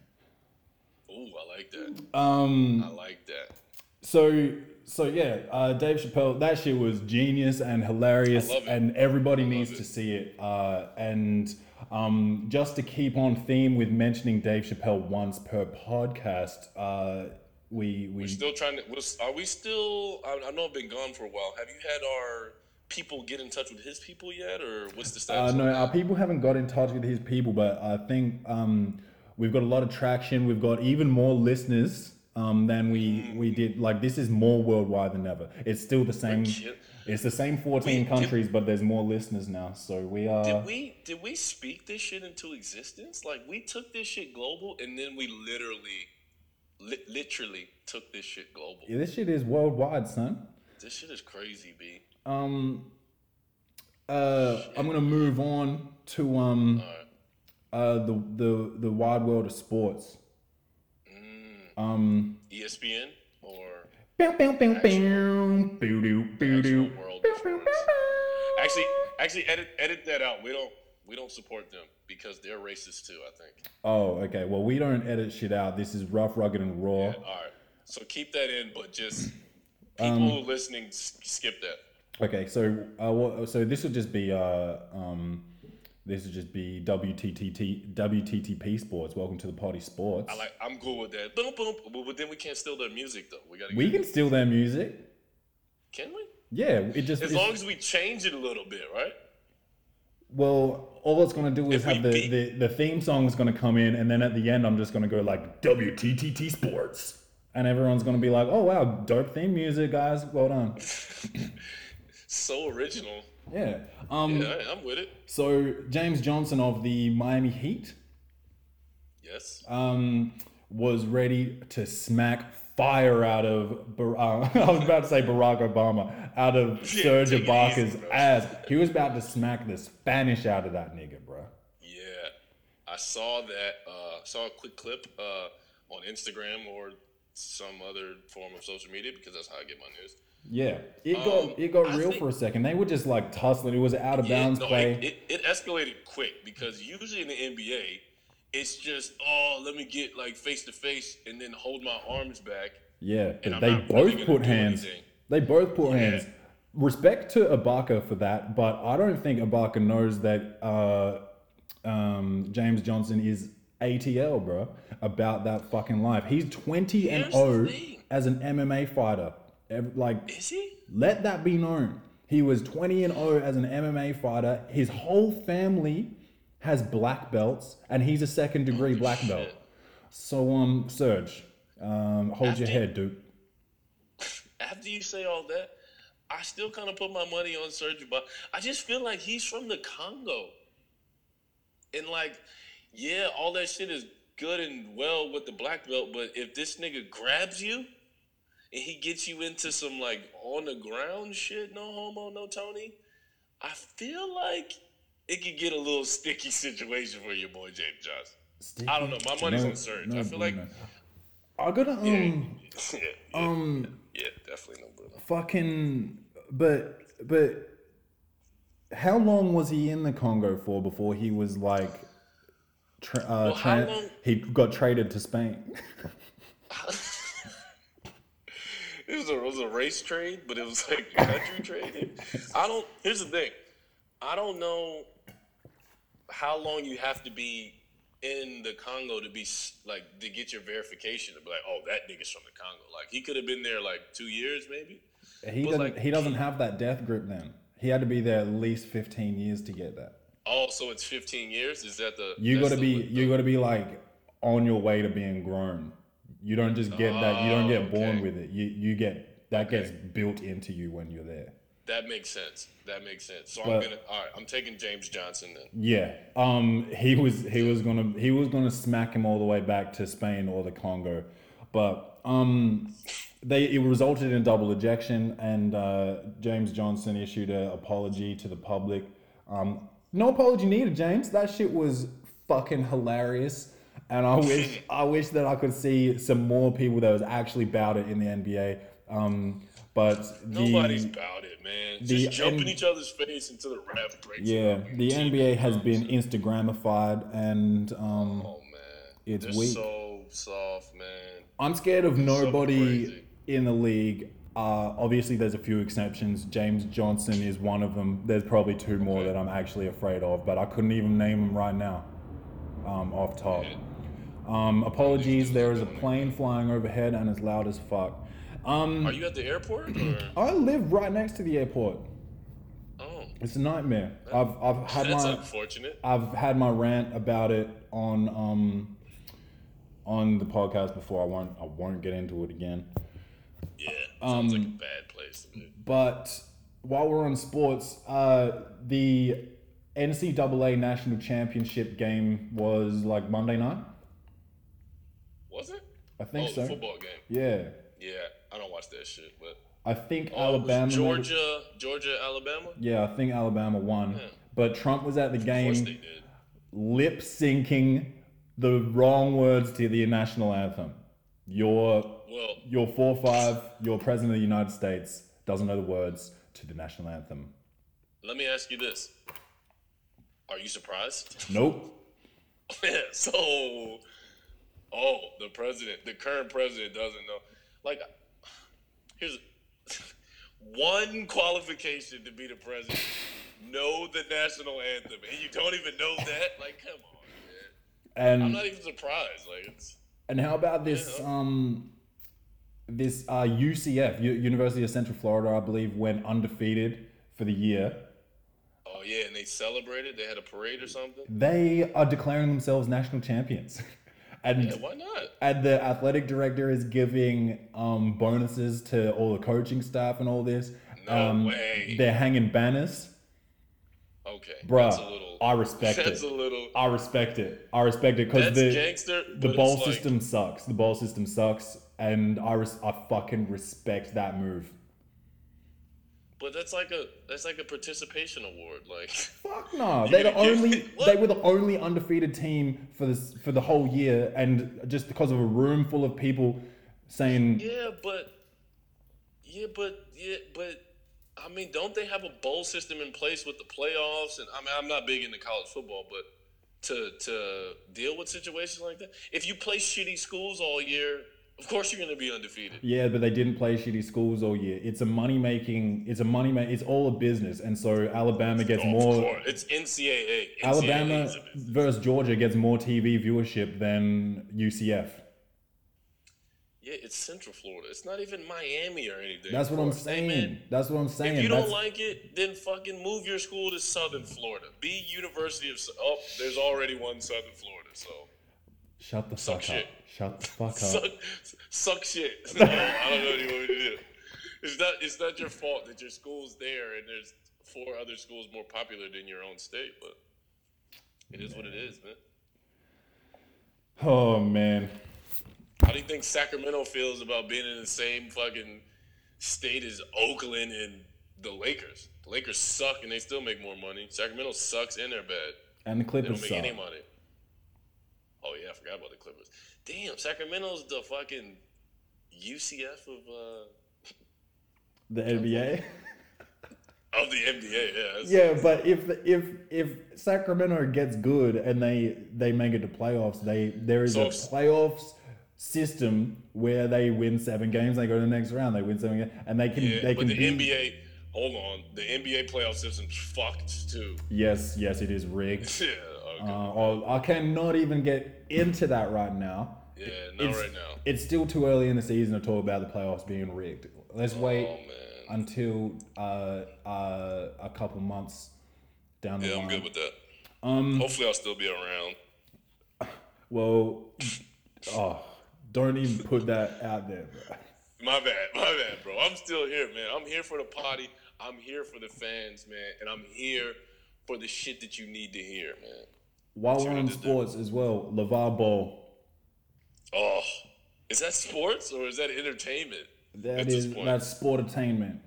ooh, I like that. Um, I like that. so so yeah, uh, Dave Chappelle, that shit was genius and hilarious, I love it. and everybody needs it. to see it. Uh, and um, just to keep on theme with mentioning Dave Chappelle once per podcast, uh, we we We're still trying to. Are we still? I, I know I've been gone for a while. Have you had our people get in touch with his people yet, or what's the Uh, status? no, our people haven't got in touch with his people, but I think um, we've got a lot of traction. We've got even more listeners um, than we we did. Like this is more worldwide than ever. It's still the same. It's the same fourteen Wait, did- countries, but there's more listeners now. So we are. Did we did we speak this shit into existence? Like we took this shit global, and then we literally, li- literally took this shit global. Yeah, this shit is worldwide, son. This shit is crazy, b. Um, uh, I'm gonna move on to um, Alright. uh, the the the wide world of sports. Mm. Um, ESPN Actually, actually, edit edit that out. We don't we don't support them because they're racist too. I think. Oh, okay. Well, we don't edit shit out. This is rough, rugged, and raw. All right. So keep that in, but just Um, people listening, skip that. Okay, so uh, so this would just be uh, um, this would just be WTTT WTTP Sports. Welcome to the party, sports. I like. I'm cool with that. Boom, boom. But, but then we can't steal their music though. We gotta. we can steal their music. Can we? Yeah, it just As long as we change it a little bit, right? well, all it's gonna do is have the, beat- the the theme song is gonna come in, and then at the end, I'm just gonna go like WTTT Sports, and everyone's gonna be like, "Oh wow, dope theme music, guys. Well done." So original. Yeah. Um. Yeah, I'm with it. So James Johnson of the Miami Heat. Yes. um, was ready to smack fire out of Bar- uh, I was about to say Barack Obama out of Serge Ibaka's ass. He was about to smack the Spanish out of that nigga, bro. Yeah, I saw that. Uh, saw a quick clip uh, on Instagram or some other form of social media because that's how I get my news. Yeah, it Um, got it got I real think- for a second. They were just like tussling. It was out of Yeah, bounds no, play. it, it, it escalated quick because usually in the NBA, it's just oh, let me get like face to face and then hold my arms back. yeah, but they both really gonna put hands. They both put Yeah. hands. Respect to Ibaka for that, but I don't think Ibaka knows that uh, um, James Johnson is ATL, bro. About that fucking life. He's twenty and Here's the zero as an MMA fighter. Ev- Like, Is he? let that be known. He was 20 and 0 as an MMA fighter. His whole family has black belts, and he's a second degree black shit. belt. So, um, Serge, um, hold your head, dude. After you say all that, I still kind of put my money on Serge but I just feel like he's from the Congo. And like, yeah, all that shit is good and well with the black belt, but if this nigga grabs you and he gets you into some like on the ground shit, no homo, no Tony, I feel like it could get a little sticky situation for your boy James Johnson. I don't know. My money's on Serge. I feel like- Bruno. I gotta um Yeah, yeah, um yeah, definitely no Bruno. fucking but but how long was he in the Congo for before he was like tra- uh, Well, tra- long- he got traded to Spain? It was a it was a race trade, but it was like country trade. I don't. Here's the thing. I don't know how long you have to be in the Congo to be like to get your verification to be like, oh, that nigga's from the Congo. Like he could have been there like two years, maybe. He But, doesn't. like, he doesn't have that death grip. Then he had to be there at least fifteen years to get that. Oh, so it's 15 years. Is that the? You got to the- be. You got to be like on your way to being grown. You don't just get that. You don't Oh, get born okay. with it. You you get that gets built into you when you're there. That makes sense. That makes sense. So But- I'm gonna. All right, I'm taking James Johnson then. Yeah. Um. He was. He was gonna. He was gonna smack him all the way back to Spain or the Congo, but um, they it resulted in double ejection, and uh, James Johnson issued an apology to the public. Um, no apology needed, James. That shit was fucking hilarious, and I wish I wish that I could see some more people that was actually about it in the NBA. Um, But the Nobody's about it, man. Just jump in each other's face until the ref breaks. yeah, the team NBA has been Instagramified, and um, Oh man, It's They're weak. so soft, man. I'm scared of so nobody crazy. in the league. Uh, obviously, there's a few exceptions. James Johnson is one of them. There's probably two more Okay. that I'm actually afraid of, but I couldn't even name them right now um, off top. Yeah. Um, apologies, there is a plane flying overhead and it's loud as fuck. Um, Are you at the airport or? I live right next to the airport. Oh, It's a nightmare. I've, I've had that's my unfortunate. I've had my rant about it on um on the podcast before. I won't I won't get into it again. Yeah, sounds like a Um, bad place to. But while we're on sports, uh, the NCAA national championship game was like Monday night. Was it? I think oh, so. the football game. Yeah, Yeah, I don't watch that shit, but I think oh, Alabama. Georgia, Georgia, Alabama. yeah, I think Alabama won. Yeah. But Trump was at the game lip syncing the wrong words to the national anthem. Your Well, your four five, your president of the United States doesn't know the words to the national anthem. let me ask you this: Are you surprised? Nope. so, oh, the president, the current president doesn't know. Like, here's one qualification to be the president: know the national anthem, and you don't even know that. Like, come on, man. I'm not even surprised. Like, it's and how about this Yeah. um this uh, UCF U- University of Central Florida I believe went undefeated for the year. oh yeah, and they celebrated. They had a parade or something. They are declaring themselves national champions. and Yeah, why not? and the athletic director is giving um, bonuses to all the coaching staff and all this. No um, way. They're hanging banners. Okay, Bruh, a little. I respect that's it. a little. I respect it. I respect it because the gangster. the bowl like- system sucks. The bowl system sucks, and I res- I fucking respect that move. But that's like a that's like a participation award. Like, Fuck no, they're the only they were the only undefeated team for this for the whole year, and just because of a room full of people saying yeah, but yeah, but yeah, but I mean, don't they have a bowl system in place with the playoffs? And I mean, I'm not big into college football, but to to deal with situations like that, if you play shitty schools all year, of course you're going to be undefeated. Yeah, but they didn't play shitty schools all year. It's a money making. It's a money ma- It's all a business, and so Alabama gets Oh, more. It's NCAA. NCAA Alabama is a business. versus Georgia gets more TV viewership than UCF. Yeah, it's Central Florida. It's not even Miami or anything. That's what I'm Of course. Hey, saying. man, That's what I'm saying. If you don't like it, then fucking move your school to Southern Florida. Be University of. Oh, there's already one Southern Florida, so shut the Suck fuck up. Shut the fuck up. suck, suck shit. No, I don't know what you want me to do. It's not. It's not your fault that your school's there and there's four other schools more popular than your own state, but it is what it is, man. Oh man. How do you think Sacramento feels about being in the same fucking state as Oakland and the Lakers? The Lakers suck and they still make more money. Sacramento sucks and they're bad. And the They Clippers don't make suck. any money. Oh yeah, I forgot about the Clippers. Damn, Sacramento's the fucking UCF of uh The NBA. of the NBA. Yeah, that's- yeah, but if if if Sacramento gets good and they they make it to playoffs, they there is So a if- playoffs system where they win seven games, they go to the next round, they win seven games, and they can Yeah, they but can the be, NBA. Hold on, the NBA playoff system's fucked too. Yes, yes, it is rigged. Yeah, okay. Uh, oh, I cannot even get into that right now. yeah, not it's- right now. It's still too early in the season to talk about the playoffs being rigged. Let's wait Oh man. until uh, uh, a couple months down the road. Yeah, line. I'm good with that. Um, Hopefully, I'll still be around. well, oh, don't even put that out there, bro. My bad, my bad, bro. I'm still here, man. I'm here for the party. I'm here for the fans, man, and I'm here for the shit that you need to hear, man. While we're on that. sports as well, LeVar Ball. Oh, is that sports or is that entertainment? That is that's sport attainment.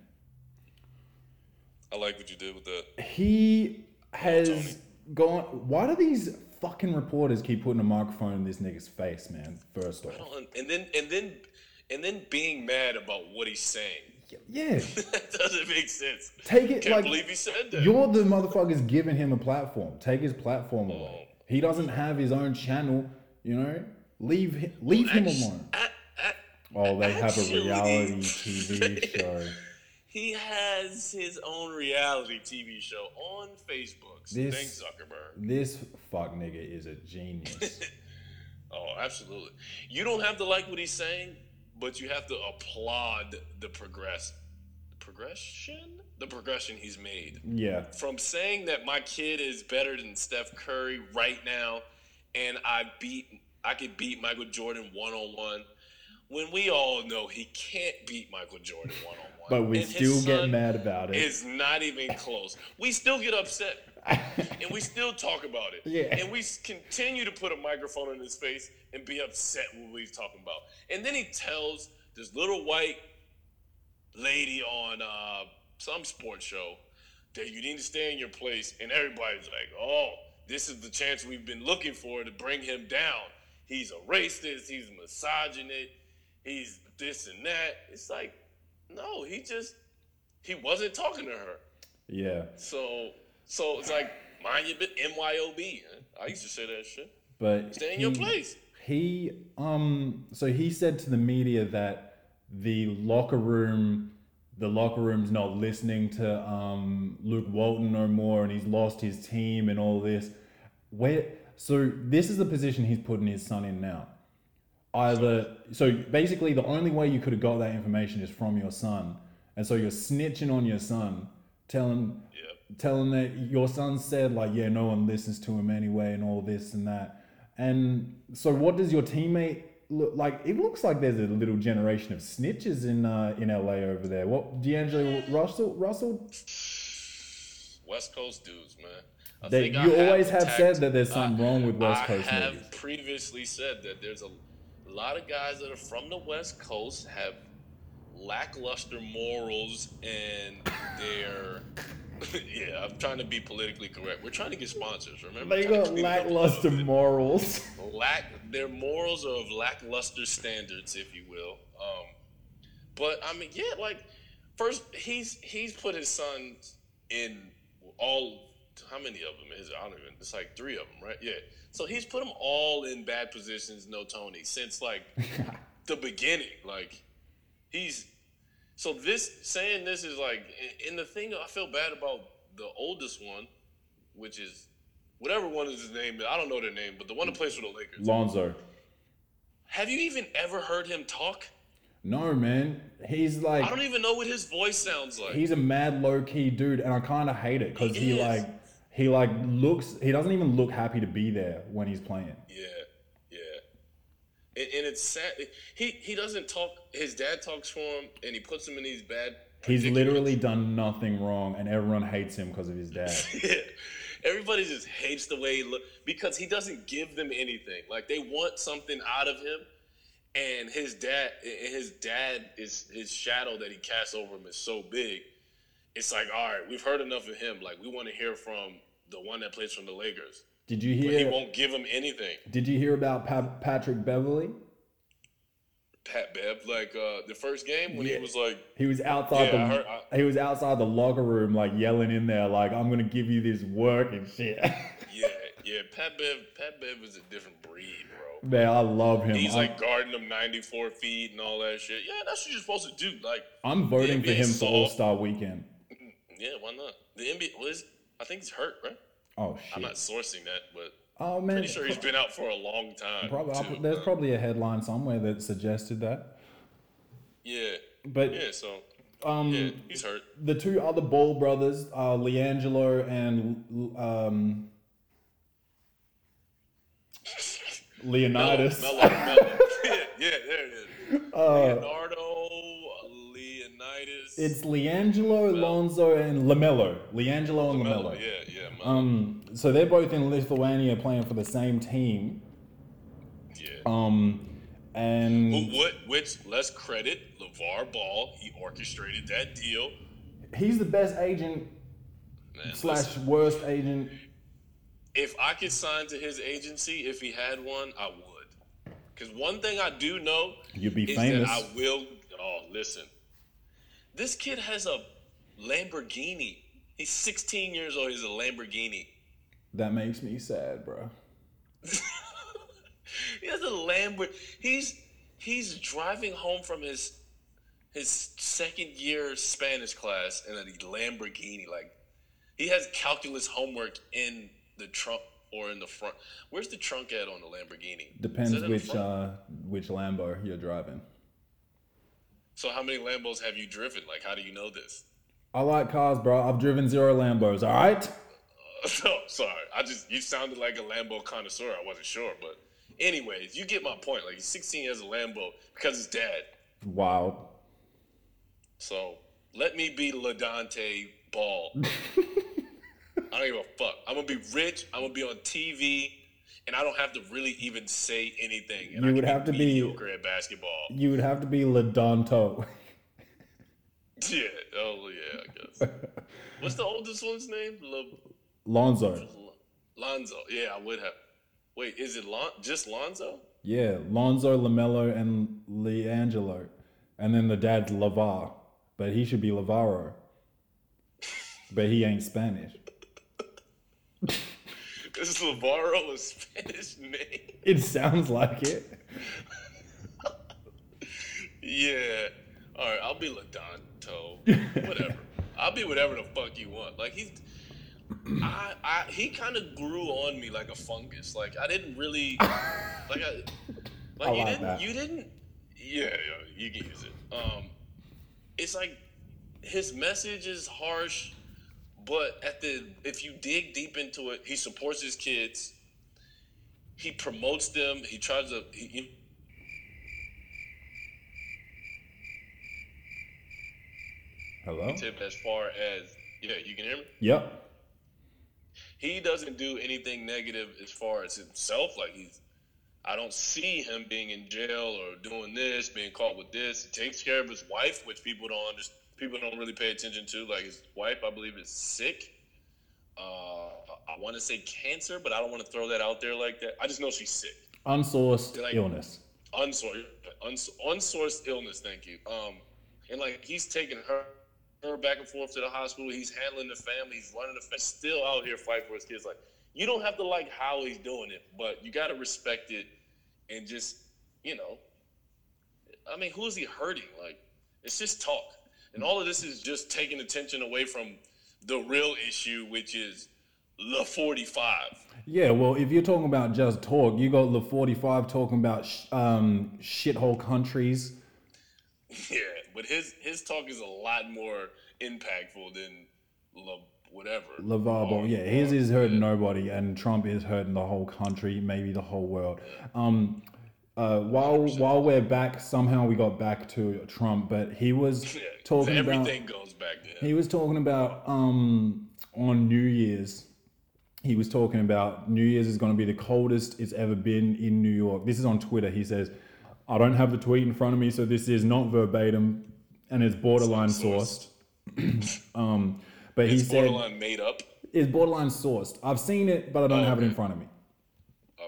I like what you did with that. He Tony. has gone. Why do these fucking reporters keep putting a microphone in this nigga's face, man? First off, and then and then and then being mad about what he's saying. Yeah, that doesn't make sense. take it Can't like believe he said that. you're the motherfuckers giving him a platform. Take his platform Oh. away. He doesn't have his own channel. You know, leave hi- leave him Actu- alone. a- a- Oh, they have a reality TV show. He has his own reality TV show on Facebook. So This- Thanks, Zuckerberg. This fuck nigga is a genius. Oh, absolutely. You don't have to like what he's saying, but you have to applaud the progress, progression, the progression he's made. yeah, From saying that my kid is better than Steph Curry right now, and I beat, I could beat Michael Jordan one on one. When we all know he can't beat Michael Jordan one on one, but we still get mad about it. It's not even close. We still get upset. and we still talk about it. Yeah. And we continue to put a microphone in his face and be upset with what he's talking about. And then he tells this little white lady on uh, some sports show that you need to stay in your place. And everybody's like, oh, this is the chance we've been looking for to bring him down. He's a racist. He's misogynist. He's this and that. It's like, no, he just, he wasn't talking to her. yeah, So, so it's like mind your bit, MYOB. I used to say that shit. but Stay in your he- place. He um so he said to the media that the locker room the locker room's not listening to um Luke Walton no more and he's lost his team and all this. Where so this is the position he's putting his son in now. Either so basically the only way you could have got that information is from your son. And so you're snitching on your son, telling Yep. Telling that your son said like yeah no one listens to him anyway and all this and that and so what does your teammate look like it looks like there's a little generation of snitches in uh in la over there what d'angelo russell russell West Coast dudes, man. I They- think I you always have attacked- said that there's something I- wrong with West Coast. I have niggas. previously said that there's a lot of guys that are from the West Coast have lackluster morals and they're yeah. I'm trying to be politically correct. We're trying to get sponsors. Remember, they got clean it up a lackluster morals lack their morals are of lackluster standards, if you will. Um, but I mean, yeah, like first he's he's put his sons in all. How many of them is it? I don't even. It's like three of them, right? Yeah. So he's put them all in bad positions. No Tony since like the beginning. Like he's so this saying this is like and the thing I feel bad about the oldest one, which is whatever one is his name. I don't know their name, but the one that plays for the Lakers. lonzo Have you even ever heard him talk? no man he's like I don't even know what his voice sounds like. he's a mad low key dude, and I kind of hate it because He he, like he like looks he doesn't even look happy to be there when he's playing. yeah, yeah. And, and it's sad. He he doesn't talk. His dad talks for him, and he puts him in these bad. He's literally done nothing wrong, and everyone hates him because of his dad. Yeah. Everybody just hates the way he look because he doesn't give them anything. Like they want something out of him, and his dad, and his dad is his shadow that he casts over him is so big. It's like, all right, we've heard enough of him. Like we want to hear from the one that plays from the Lakers, Did you hear? but he won't give him anything. Did you hear about pa- Patrick Beverley? Pat Bev, like uh, the first game when Yeah. he was like, He was outside Yeah, I the heard- I- he was outside the locker room, like yelling in there, like "I'm gonna give you this work and shit." yeah, yeah, Pat Bev, Pat Bev is a different breed, bro. Man, I love him. He's I'm, like guarding them 94 feet and all that shit. Yeah, that's what you're supposed to do. Like, I'm voting for him for. All Star Weekend. yeah, why not? The NBA, well, I think he's hurt, right? Oh shit! I'm not sourcing that, but Oh man, pretty sure he's been out for a long time. probably, too. put- there's Uh, probably a headline somewhere that suggested that. yeah, But yeah. So um, yeah, he's hurt. the two other Ball brothers are LiAngelo and um, Leonidas. Melo, Melo, Melo. yeah, yeah, there it is. Uh, Leonardo, Leonidas. it's LiAngelo, Lonzo, and Lamelo. LiAngelo and Melo. Lamelo. Yeah, yeah, Melo. Um, so they're both in Lithuania playing for the same team. yeah. Um, and But what? Which? Let's credit LeVar Ball. He orchestrated that deal. he's the best agent Man, slash listen, worst agent. if I could sign to his agency, if he had one, I would. Because one thing I do know You'd be is famous. that I will. Oh, listen. This kid has a Lamborghini. He's 16 years old. He's a Lamborghini. That makes me sad, bro. He has a Lamborghini. He's he's driving home from his his second year Spanish class in a Lamborghini. Like he has calculus homework in the trunk or in the front. Where's the trunk at on the Lamborghini? Depends Is it in the which uh which Lambo you're driving. So how many Lambos have you driven? Like how do you know this? I like cars, bro. I've driven zero Lambos. All right. Oh, sorry. I just you sounded like a Lambo connoisseur. I wasn't sure, but anyways, you get my point. Like he's 16 years a Lambo because his dad. Wow. So let me be Ladante Ball. I don't give a fuck. I'm gonna be rich. I'm gonna be on TV, and I don't have to really even say anything. You would have to be- mediocre at basketball. You would have to be Ladonto. Yeah. Oh yeah. I guess. What's the oldest one's name? Lo- Lonzo. Lonzo. Yeah, I would have. Wait, is it Lon- just Lonzo? Yeah, Lonzo, Lamelo, and LiAngelo. And then the dad's Lavar. But he should be Lavaro. But he ain't Spanish. Is Lavaro a Spanish name? It sounds like it. Yeah. All right, I'll be Ladonto. Whatever. I'll be whatever the fuck you want. Like he's, I, I, he kind of grew on me like a fungus. Like I didn't really, like I, like I you like didn't, that. you didn't. Yeah, yeah, you can use it. Um, it's like his message is harsh, but at the if you dig deep into it, he supports his kids. He promotes them. He tries to. He, he- Hello? tip as far as yeah, you can hear me. Yep. He doesn't do anything negative as far as himself. Like he's, I don't see him being in jail or doing this, being caught with this. He takes care of his wife, which people don't understand. People don't really pay attention to. Like his wife, I believe, is sick. Uh, I want to say cancer, but I don't want to throw that out there like that. I just know she's sick. Unsourced Like- illness. unsourced, uns, unsourced illness. Thank you. Um, and like he's taking her, her back and forth to the hospital. He's handling the family. He's running the family. Still out here fighting for his kids. Like you don't have to like how he's doing it, but you got to respect it and just you know. I mean, who is he hurting? Like it's just talk, and all of this is just taking attention away from the real issue, which is the forty-five. Yeah, well, if you're talking about just talk, you got the 45 talking about sh- um, shithole countries. Yeah, but his his talk is a lot more impactful than La, whatever. Lavabo, yeah, his is hurting nobody, and Trump is hurting the whole country, maybe the whole world. Um, uh, while while we're back, somehow we got back to Trump, but he was Yeah, talking about everything goes back to him. he was talking about um, on New Year's. He was talking about New Year's is going to be the coldest it's ever been in New York. This is on Twitter. He says, "I don't have the tweet in front of me, so this is not verbatim, and it's borderline It's sourced." not um, but he said borderline made up. it's borderline sourced. I've seen it, but I don't Oh, have it in front of me.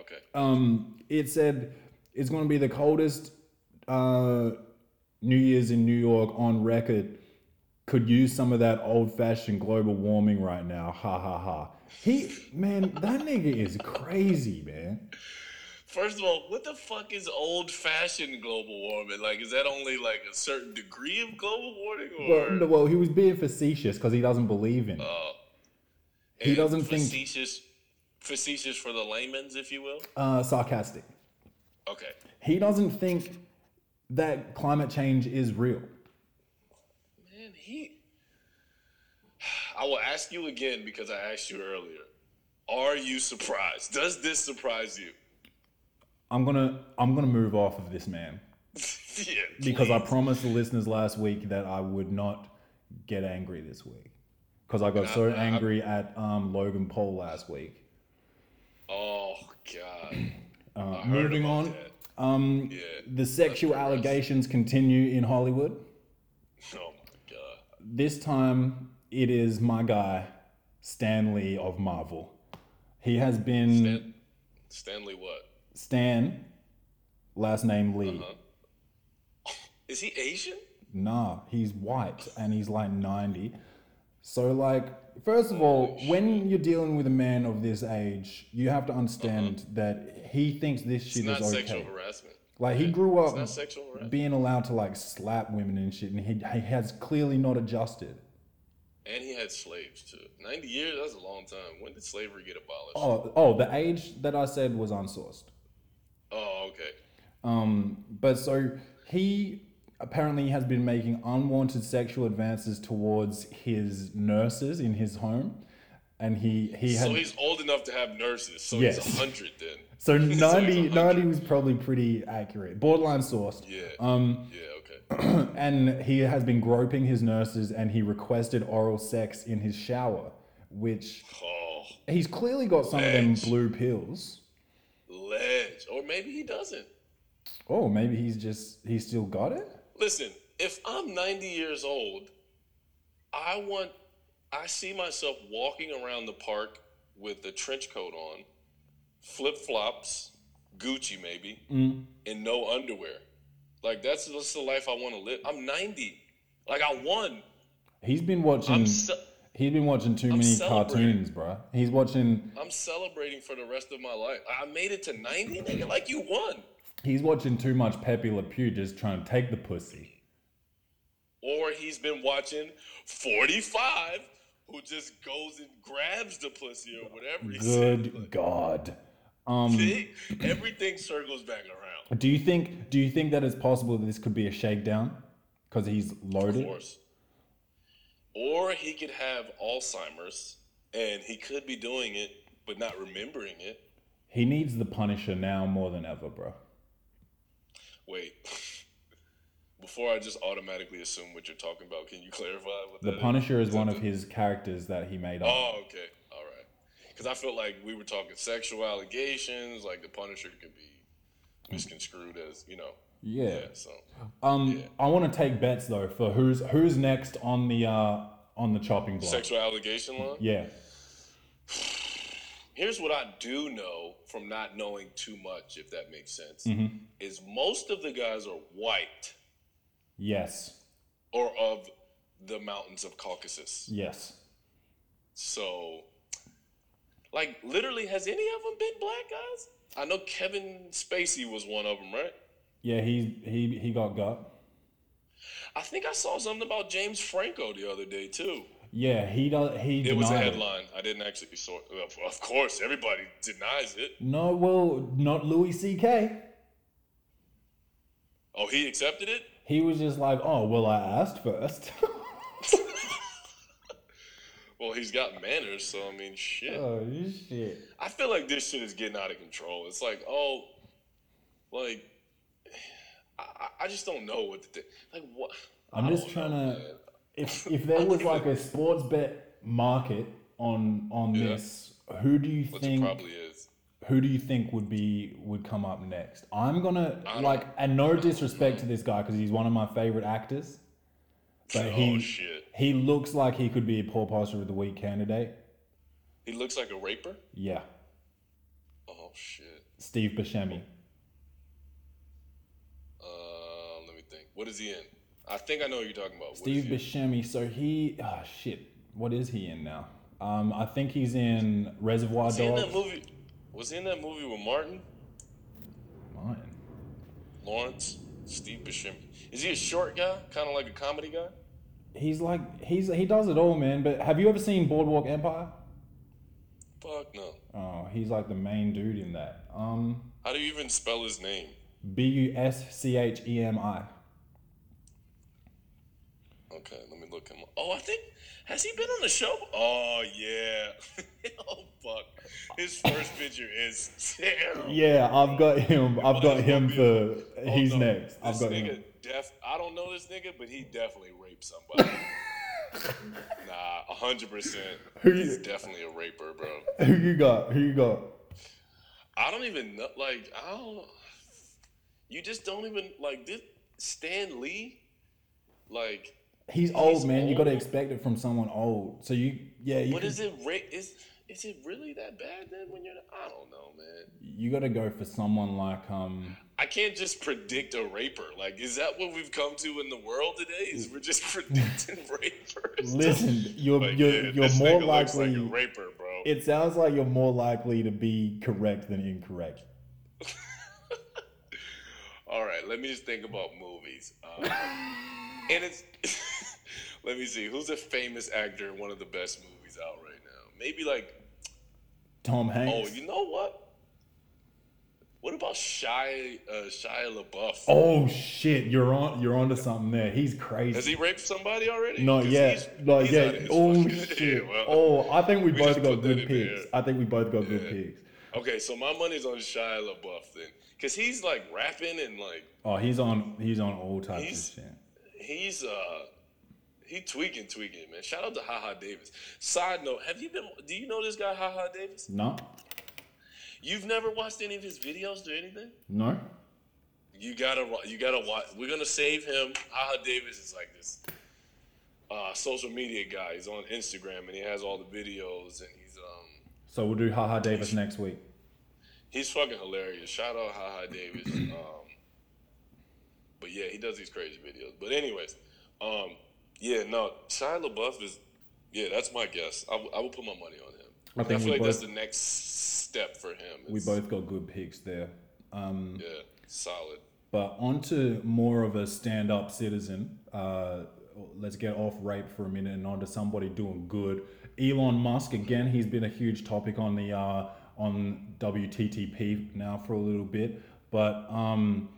Okay. Um, it said it's going to be the coldest uh, New Year's in New York on record. Could use some of that old-fashioned global warming right now. Ha ha ha. He man, that nigga is crazy, man. First of all, what the fuck is old fashioned global warming? Like, is that only like a certain degree of global warming, or Well, no, well, he was being facetious because he doesn't believe in. it. he doesn't think- facetious, facetious for the layman's, if you will? Uh, sarcastic. Okay. He doesn't think that climate change is real. Man, he. I will ask you again because I asked you earlier. Are you surprised? Does this surprise you? I'm gonna I'm gonna move off of this man. yeah. because I promised the listeners last week that I would not get angry this week because I got so I- I- angry at um, Logan Paul last week. Oh God. Uh, moving on, um, Yeah. the sexual allegations continue in Hollywood. Oh my God. This time, it is my guy Stanley of Marvel. He has been Stan, Stanley, what? Stan, last name Lee. Uh-huh. Is he Asian? Nah, he's white and he's like 90. So, like, first of all, when you're dealing with a man of this age, you have to understand that he thinks this It's shit not is okay. sexual harassment. Like, he grew up not sexual harassment. being allowed to like slap women and shit, and he, he has clearly not adjusted. And he had slaves too. 90 years, that's a long time. When did slavery get abolished? Oh, oh, the age that I said was unsourced. Oh, okay. Um, but so he apparently has been making unwanted sexual advances towards his nurses in his home, and he he had So he's old enough to have nurses. So Yes. he's 100 then. so he's 90, 100. 90 was probably pretty accurate, borderline sourced. Yeah. Um, yeah, okay. and he has been groping his nurses, and he requested oral sex in his shower, which Oh, he's clearly got some of them blue pills. ledge. Or maybe he doesn't. Oh, maybe he's just he still got it. Listen, if I'm 90 years old, I want, I see myself walking around the park with a trench coat on, flip flops, Gucci maybe, Mm. and no underwear. Like that's, that's the life I want to live. I'm 90. Like I won. He's been watching. I'm ce- He's been watching too many celebrating. cartoons, bro. He's watching. I'm celebrating for the rest of my life. I made it to 90, nigga. Like you won. He's watching too much Pepe Le Pew, just trying to take the pussy. Or he's been watching 45, who just goes and grabs the pussy or whatever. Good God. Um, See? Everything circles back around. do you think? Do you think that it's possible that this could be a shakedown? Because he's loaded? Of course. Or he could have Alzheimer's and he could be doing it but not remembering it. He needs the Punisher now more than ever, bro. Wait. Before I just automatically assume what you're talking about, can you clarify what The that is? Punisher is Is one of his characters that he made up. Oh, okay. All right. Because I felt like we were talking sexual allegations, like the Punisher could be misconstrued as, you know. yeah. Yeah, so. Um, yeah. I want to take bets though for who's who's next on the uh on the chopping block. Sexual allegation line? Yeah. Here's what I do know from not knowing too much, if that makes sense, Mm-hmm. is most of the guys are white Yes. or of the mountains of Caucasus. Yes. So, like, literally, has any of them been black guys? I know Kevin Spacey was one of them, right? Yeah. He he he got got. I think I saw something about James Franco the other day too. Yeah. He does. He It was a denied it. headline. I didn't actually saw. Of of course, everybody denies it. No, well, not Louis C.K. Oh, he accepted it. He was just like, oh, well, I asked first. Well, he's got manners, so I mean, shit. oh shit. I feel like this shit is getting out of control. It's like, oh, like, I, I- just don't know what to think. Like, what? I'm I just trying know, to. man. If if there was like a sports bet market on on Yeah. this, who do you Which think? probably is. Who do you think would be would come up next? I'm gonna like, and no disrespect to this guy because he's one of my favorite actors, but oh he shit, he looks like he could be a Paul Posture of the Week candidate. he looks like a raper. Yeah, Oh shit. Steve Buscemi. Uh, let me think. What is he in? I think I know what you're talking about. What Steve he in? Buscemi. So he, oh shit, what is he in now? Um, I think he's in Reservoir Was he in Dogs. that movie? Was he in that movie with Martin Mine. Lawrence? Steve Buscemi. Is he a short guy, kind of like a comedy guy? He's like he's he does it all, man. But have you ever seen Boardwalk Empire? Fuck no. Oh, he's like the main dude in that. Um, How do you even spell his name? B U S C H E M I. Okay, let me look him up. Oh, I think has he been on the show? Oh yeah. oh fuck. His first picture is terrible. Yeah, I've got him. I've got oh, him gonna for. Oh, He's no. next. I've This got nigga him. Def, I don't know this nigga, but he definitely raped somebody. nah, hundred percent. He's definitely a raper, bro. Who you got? Who you got? I don't even know. Like, I don't. You just don't even like this. Stan Lee, like, He's old, He's man. You got to expect it from someone old. So you, yeah, you. what could- is it? Ra- is is it really that bad then? When you're, I don't know, man. You got to go for someone like um. I can't just predict a raper. Like, is that what we've come to in the world today? Is we're just predicting rapers? Listen, you're Like, you're, yeah, you're more likely. like a raper, bro. it sounds like you're more likely to be correct than incorrect. All right, let me just think about movies. Um, and it's let me see who's a famous actor in one of the best movies out right now. Maybe like Tom Hanks. oh, you know what? What about Shia uh, Shia LaBeouf? Oh shit, you're on you're onto something there. He's crazy. Has he raped somebody already? Not yet. he's- Not he's yet. out of his Oh shit. Well, oh, I think we, we both got good picks. I think we both got good Yeah. picks. Okay, so my money's on Shia LaBeouf then, because he's like rapping and like Oh, he's on he's on all types of shit. he's uh he tweaking, tweaking, man. Shout out to Haha Davis. Side note, have you been? Do you know this guy Haha Davis? No, You've never watched any of his videos or anything? no. You gotta, you gotta watch. We're gonna save him. Haha Davis is like this uh, social media guy. He's on Instagram and he has all the videos and he's um So we'll do Haha Davis next week. he's fucking hilarious. Shout out Haha Davis. Um, but yeah, he does these crazy videos. But anyways, um, yeah, no, Shia LaBeouf is yeah, that's my guess. I, w- I would put my money on him. I think feel we like that's the next step for him. We both got good picks there. Um, yeah, solid. But onto more of a stand-up citizen. Uh, let's get off rape for a minute and onto somebody doing good. Elon Musk again. He's been a huge topic on the uh, on WTTP now for a little bit, but um,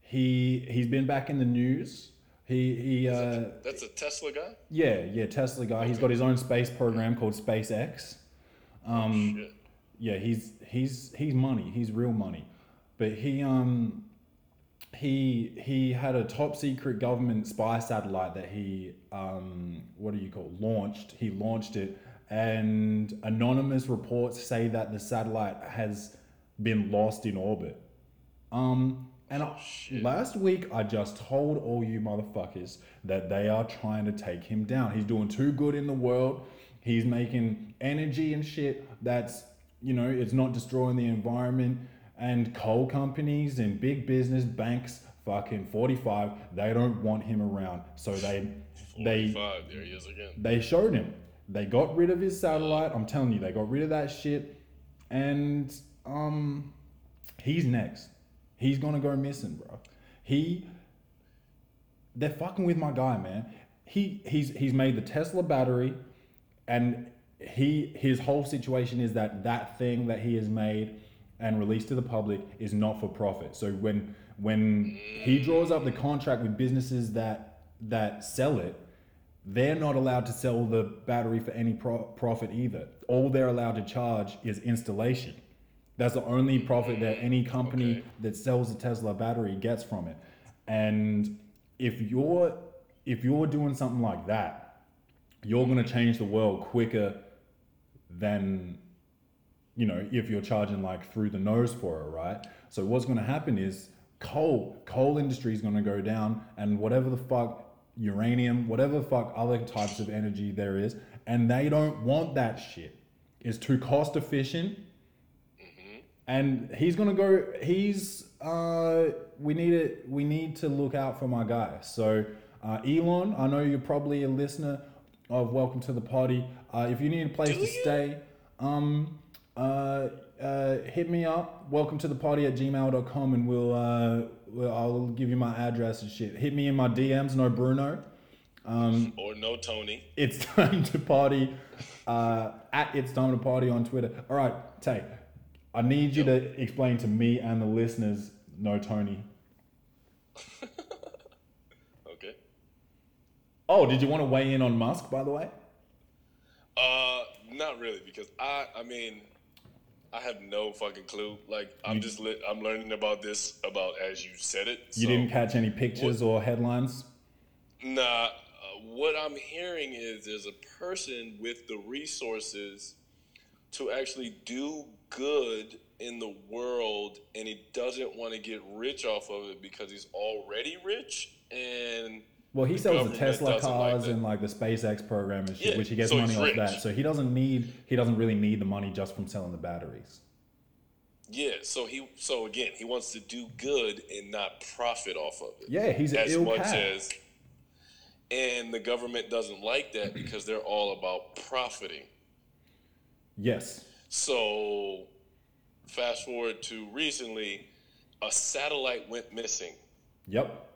he he's been back in the news. He he uh, That's a Tesla guy. yeah yeah Tesla guy. He's got his own space program called SpaceX. Um, Shit. yeah, he's he's he's money. He's real money. But he um he he had a top secret government spy satellite that he um what do you call launched. He launched it and anonymous reports say that the satellite has been lost in orbit. Um and I- last week I just told all you motherfuckers that they are trying to take him down. He's doing too good in the world. He's making energy and shit that's, you know, it's not destroying the environment. And coal companies and big business banks, fucking 45, they don't want him around. So they they Forty-five. There he is again. they showed him. They got rid of his satellite. I'm telling you, they got rid of that shit. And um he's next. He's gonna go missing, bro. He they're fucking with my guy, man. He he's he's made the Tesla battery and he his whole situation is that that thing that he has made and released to the public is not for profit. So when when he draws up the contract with businesses that that sell it, they're not allowed to sell the battery for any pro- profit either. All they're allowed to charge is installation. That's the only profit that mm, any company Okay. that sells a Tesla battery gets from it. And if you're if you're doing something like that, you're going to change the world quicker than you know if you're charging like through the nose for it right so what's going to happen is coal coal industry is going to go down and whatever the fuck uranium whatever the fuck other types of energy there is and they don't want that shit it's too cost efficient and he's gonna go he's uh we need it we need to look out for my guy. So uh, elon i know you're probably a listener of welcome to the party. Uh, if you need a place Do to you? stay um uh, uh hit me up welcome to the party at gmail.com and we'll uh we'll, i'll give you my address and shit. Hit me in my dms no bruno. Um, Or no Tony. it's time to party uh, at it's time to party on twitter. All right tay i need you to explain to me and the listeners no tony Okay. oh did you want to weigh in on musk by the way Uh, not really, because I, I mean, I have no fucking clue. Like, I'm just lit. I'm learning about this about as you said it. you so- didn't catch any pictures or headlines Nah, uh, what I'm hearing is there's a person with the resources to actually do good in the world, and he doesn't want to get rich off of it because he's already rich. And well he the sells the tesla doesn't like cars and like the spacex program and shit Yeah, which he gets so money off rich. that so he doesn't need he doesn't really need the money just from selling the batteries Yeah, so he so again he wants to do good and not profit off of it. Yeah, he's as ill much cat. as and the government doesn't like that because they're all about profiting. Yes. So fast forward to recently, a satellite went missing. Yep.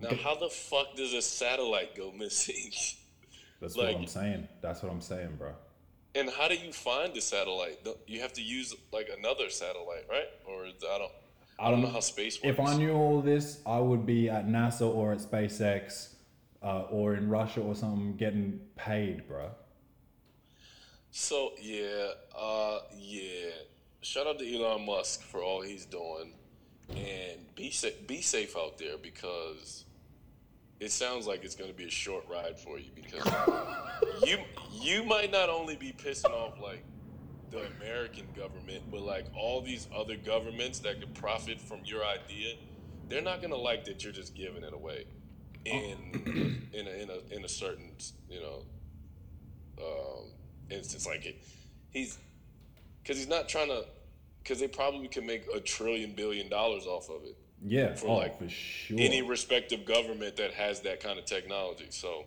Now, how the fuck does a satellite go missing? That's Like- what I'm saying. That's what I'm saying, bro. and how do you find the satellite? You have to use like another satellite, right? Or I don't. I don't know how space works. If I knew all this, I would be at NASA or at SpaceX uh, or in Russia or something getting paid, bro. So yeah, uh, yeah. Shout out to Elon Musk for all he's doing, and be safe. Be safe out there because it sounds like it's going to be a short ride for you because you you might not only be pissing off like the American government, but like all these other governments that could profit from your idea. They're not going to like that you're just giving it away in in a, in a in a certain you know um, instance like it. He's because he's not trying to because they probably can make a trillion billion dollars off of it. Yeah, For, oh, like, for sure. Any respective government that has that kind of technology. So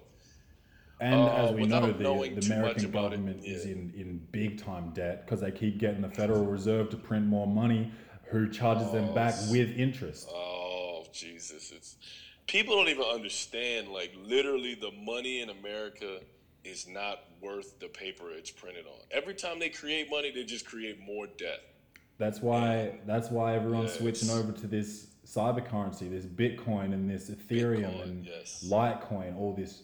and uh, as we know, the, the American about it, government is in, in big time debt because they keep getting the Federal Reserve to print more money, who charges them back with interest. Oh Jesus! It's people don't even understand. Like literally, the money in America is not worth the paper it's printed on. Every time they create money, they just create more debt. That's why that's why everyone's Yes. switching over to this cyber currency, this Bitcoin and this Ethereum Bitcoin, and yes. Litecoin, all this.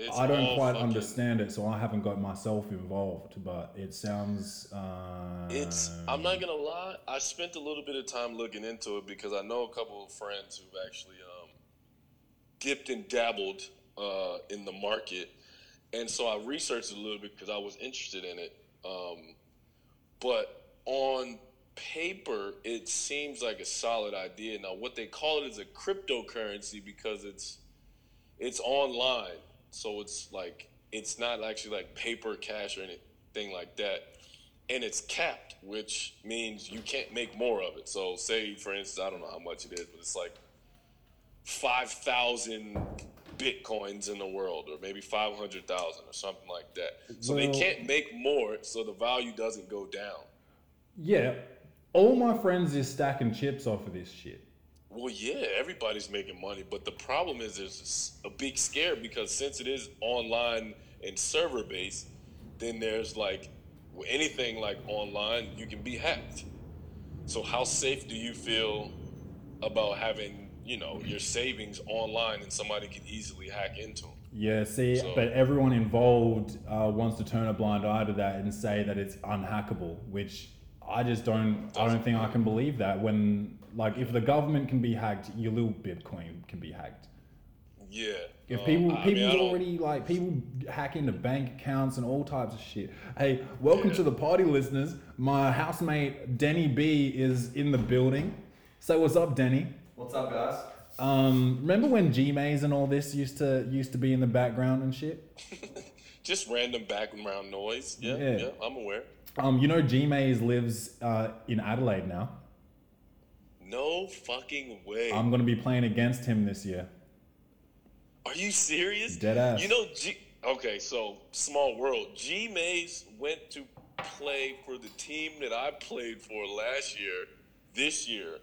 It's I don't quite fucking- understand it, so I haven't got myself involved. But it sounds. Uh, It's. I'm not gonna lie. I spent a little bit of time looking into it because I know a couple of friends who've actually um, dipped and dabbled uh, in the market, and so I researched a little bit because I was interested in it. Um, but on paper, it seems like a solid idea. Now, what they call it is a cryptocurrency because it's it's online, so it's like it's not actually like paper cash or anything like that, and it's capped, which means you can't make more of it. So, say for instance, I don't know how much it is, but it's like five thousand bitcoins in the world, or maybe five hundred thousand, or something like that. So they can't make more, so the value doesn't go down. Yeah, all my friends is stacking chips off of this shit. Well, yeah, everybody's making money, but the problem is there's a big scare because since it is online and server based, then there's like anything like online, you can be hacked. So how safe do you feel about having, you know, your savings online and somebody can easily hack into them? Yeah, see, So- but everyone involved uh, wants to turn a blind eye to that and say that it's unhackable, which I just don't. I don't think I can believe that. When like, if the government can be hacked, your little Bitcoin can be hacked. Yeah. If uh, people, I mean, I people's don't- already like people hack into bank accounts and all types of shit. Hey, welcome to the party, listeners. My housemate Denny B is in the building. Say what's up, Denny. What's up, guys? Um, remember when G Maze and all this used to used to be in the background and shit? just random background noise. Yeah, Yeah. yeah, I'm aware. Um, you know G Maze lives uh, in Adelaide now. No fucking way. I'm gonna be playing against him this year. Are you serious? Dead ass. You know, G. Okay, so small world. G Maze went to play for the team that I played for last year, this year,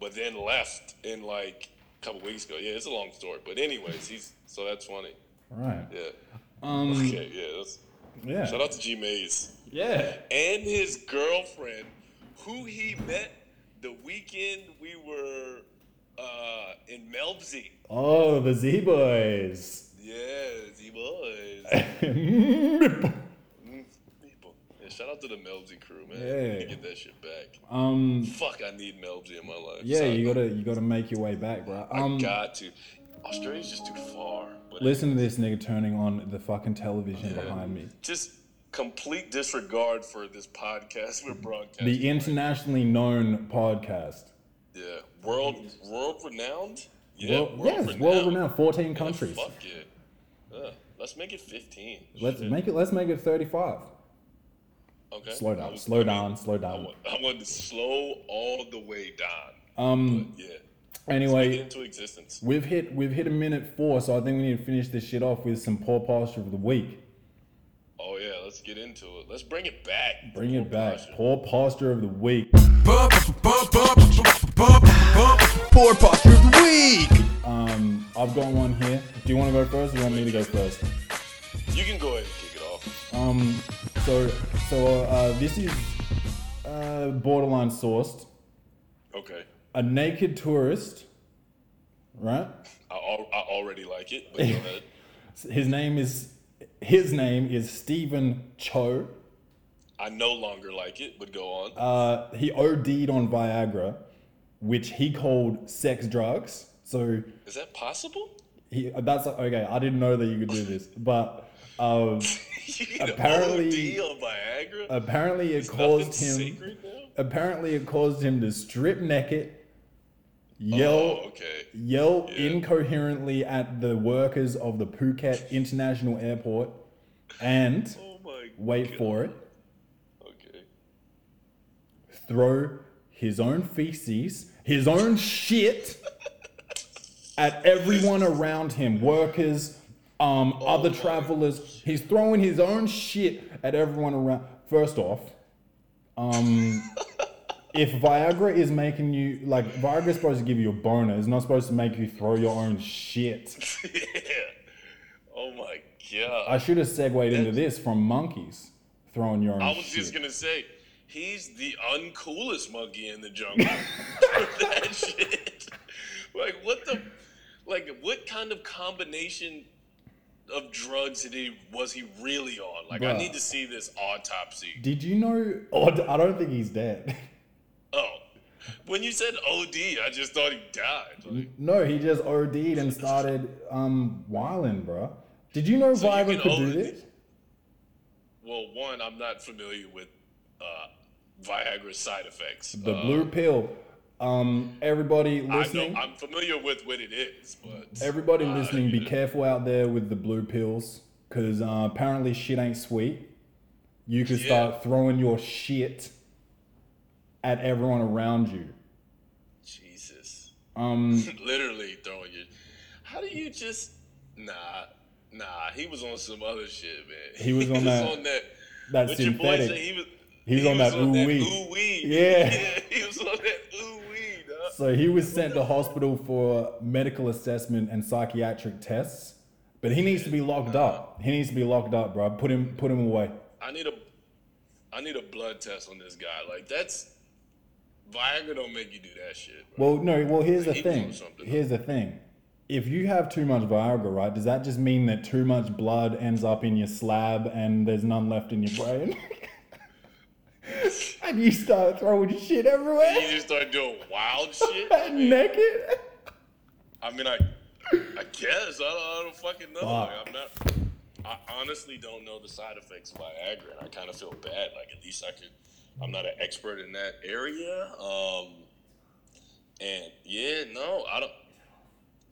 but then left in like a couple weeks ago. Yeah, it's a long story, but anyways, he's so that's funny. Right. Yeah. Um. Okay. Yeah. That's, Yeah. Shout out to G Maze Yeah. and his girlfriend, who he met the weekend we were uh, in Melbsy. Oh, the Z Boys. Yeah, Z boys. Shout out to the Melbsy crew, man. Yeah. We need to get that shit back. um. Fuck, I need Melbsy in my life. Yeah, Sorry, you gotta you gotta make your way back, bro. Um. I got to. Australia's just too far. Listen to this nigga turning on the fucking television Yeah. behind me. Just complete disregard for this podcast we're broadcasting. The internationally known podcast. Yeah, world world renowned. Yeah, World, yes, world renowned. Fourteen Yeah, countries. fuck yeah. Uh, let's make it fifteen. Let's Shit. make it. Let's make it thirty-five. Okay. Slow down, was- slow I mean, down, slow down. want, I want to slow all the way down. Um. Yeah. Speak it Anyway, into existence. we've hit we've hit a minute four, so I think we need to finish this shit off with some poor posture of the week. Oh yeah, let's get into it. Let's bring it back. Bring it back. Posture. Poor posture of the week. Poor posture of the week. Um, I've got one here. Do you want to go first? Or do you want me to go first? You can go ahead and kick it off. Um, so so uh, this is uh, borderline sourced. Okay. A naked tourist, right? I, al- I already like it, but go ahead. His name is his name is Stephen Cho. I no longer like it, but go on. Uh, he OD'd on Viagra, which he called sex drugs. So Is that possible? he that's okay. I didn't know that you could do this, but You get an Apparently- OD on Viagra. apparently it caused him. Apparently it caused him to strip naked, oh, yell, Oh, okay. yell Yeah. incoherently at the workers of the Phuket International Airport, and Oh wait God. for it, Okay. throw his own feces, his own shit at everyone around him, workers, um, other travelers. He's throwing his own shit at everyone around. First off, um, if Viagra is making you like Viagra is supposed to give you a boner, it's not supposed to make you throw your own shit. yeah. Oh my god. I should have segued into this from monkeys throwing your own I was shit. just gonna say, he's the uncoolest monkey in the jungle. that shit. Like what the, like what kind of combination of drugs did he was he really on? Like I need to see this autopsy. Did you know? Oh, I don't think he's dead. Oh, when you said OD, I just thought he died. Like, No, he just OD'd and started um wilding, bro. Did you know So Viagra can could do this? well, one, I'm not familiar with uh, Viagra side effects. The Uh, blue pill. Um, everybody I know listening, I'm familiar with what it is, but everybody uh, listening, be yeah. careful out there with the blue pills, cause uh, apparently shit ain't sweet. You could Yeah. start throwing your shit at everyone around you. Jesus. Um, literally throwing you. How do you just nah nah? He was on some other shit, man. He was on that- on that. that What your boy synthetic. He was. He was on that ooh-wee. Ooh wee. Yeah. He was on that ooh wee, dog. So he was sent to hospital for medical assessment and psychiatric tests, but he needs to be locked up. He needs to be locked up, bro. Put him, put him away. I need a. I need a blood test on this guy. Like that's. Viagra don't make you do that shit. Bro. Well, no. Well, here's the He thing. Here's the thing. If you have too much Viagra, right, does that just mean that too much blood ends up in your slab and there's none left in your brain? and you start throwing shit everywhere. You just start doing wild shit. I mean, naked. I mean, I, I guess I don't, I don't fucking know. Like, I'm not. I honestly don't know the side effects of Viagra, and I kind of feel bad. Like at least I could. I'm not an expert in that area. Um, and yeah, no, I don't.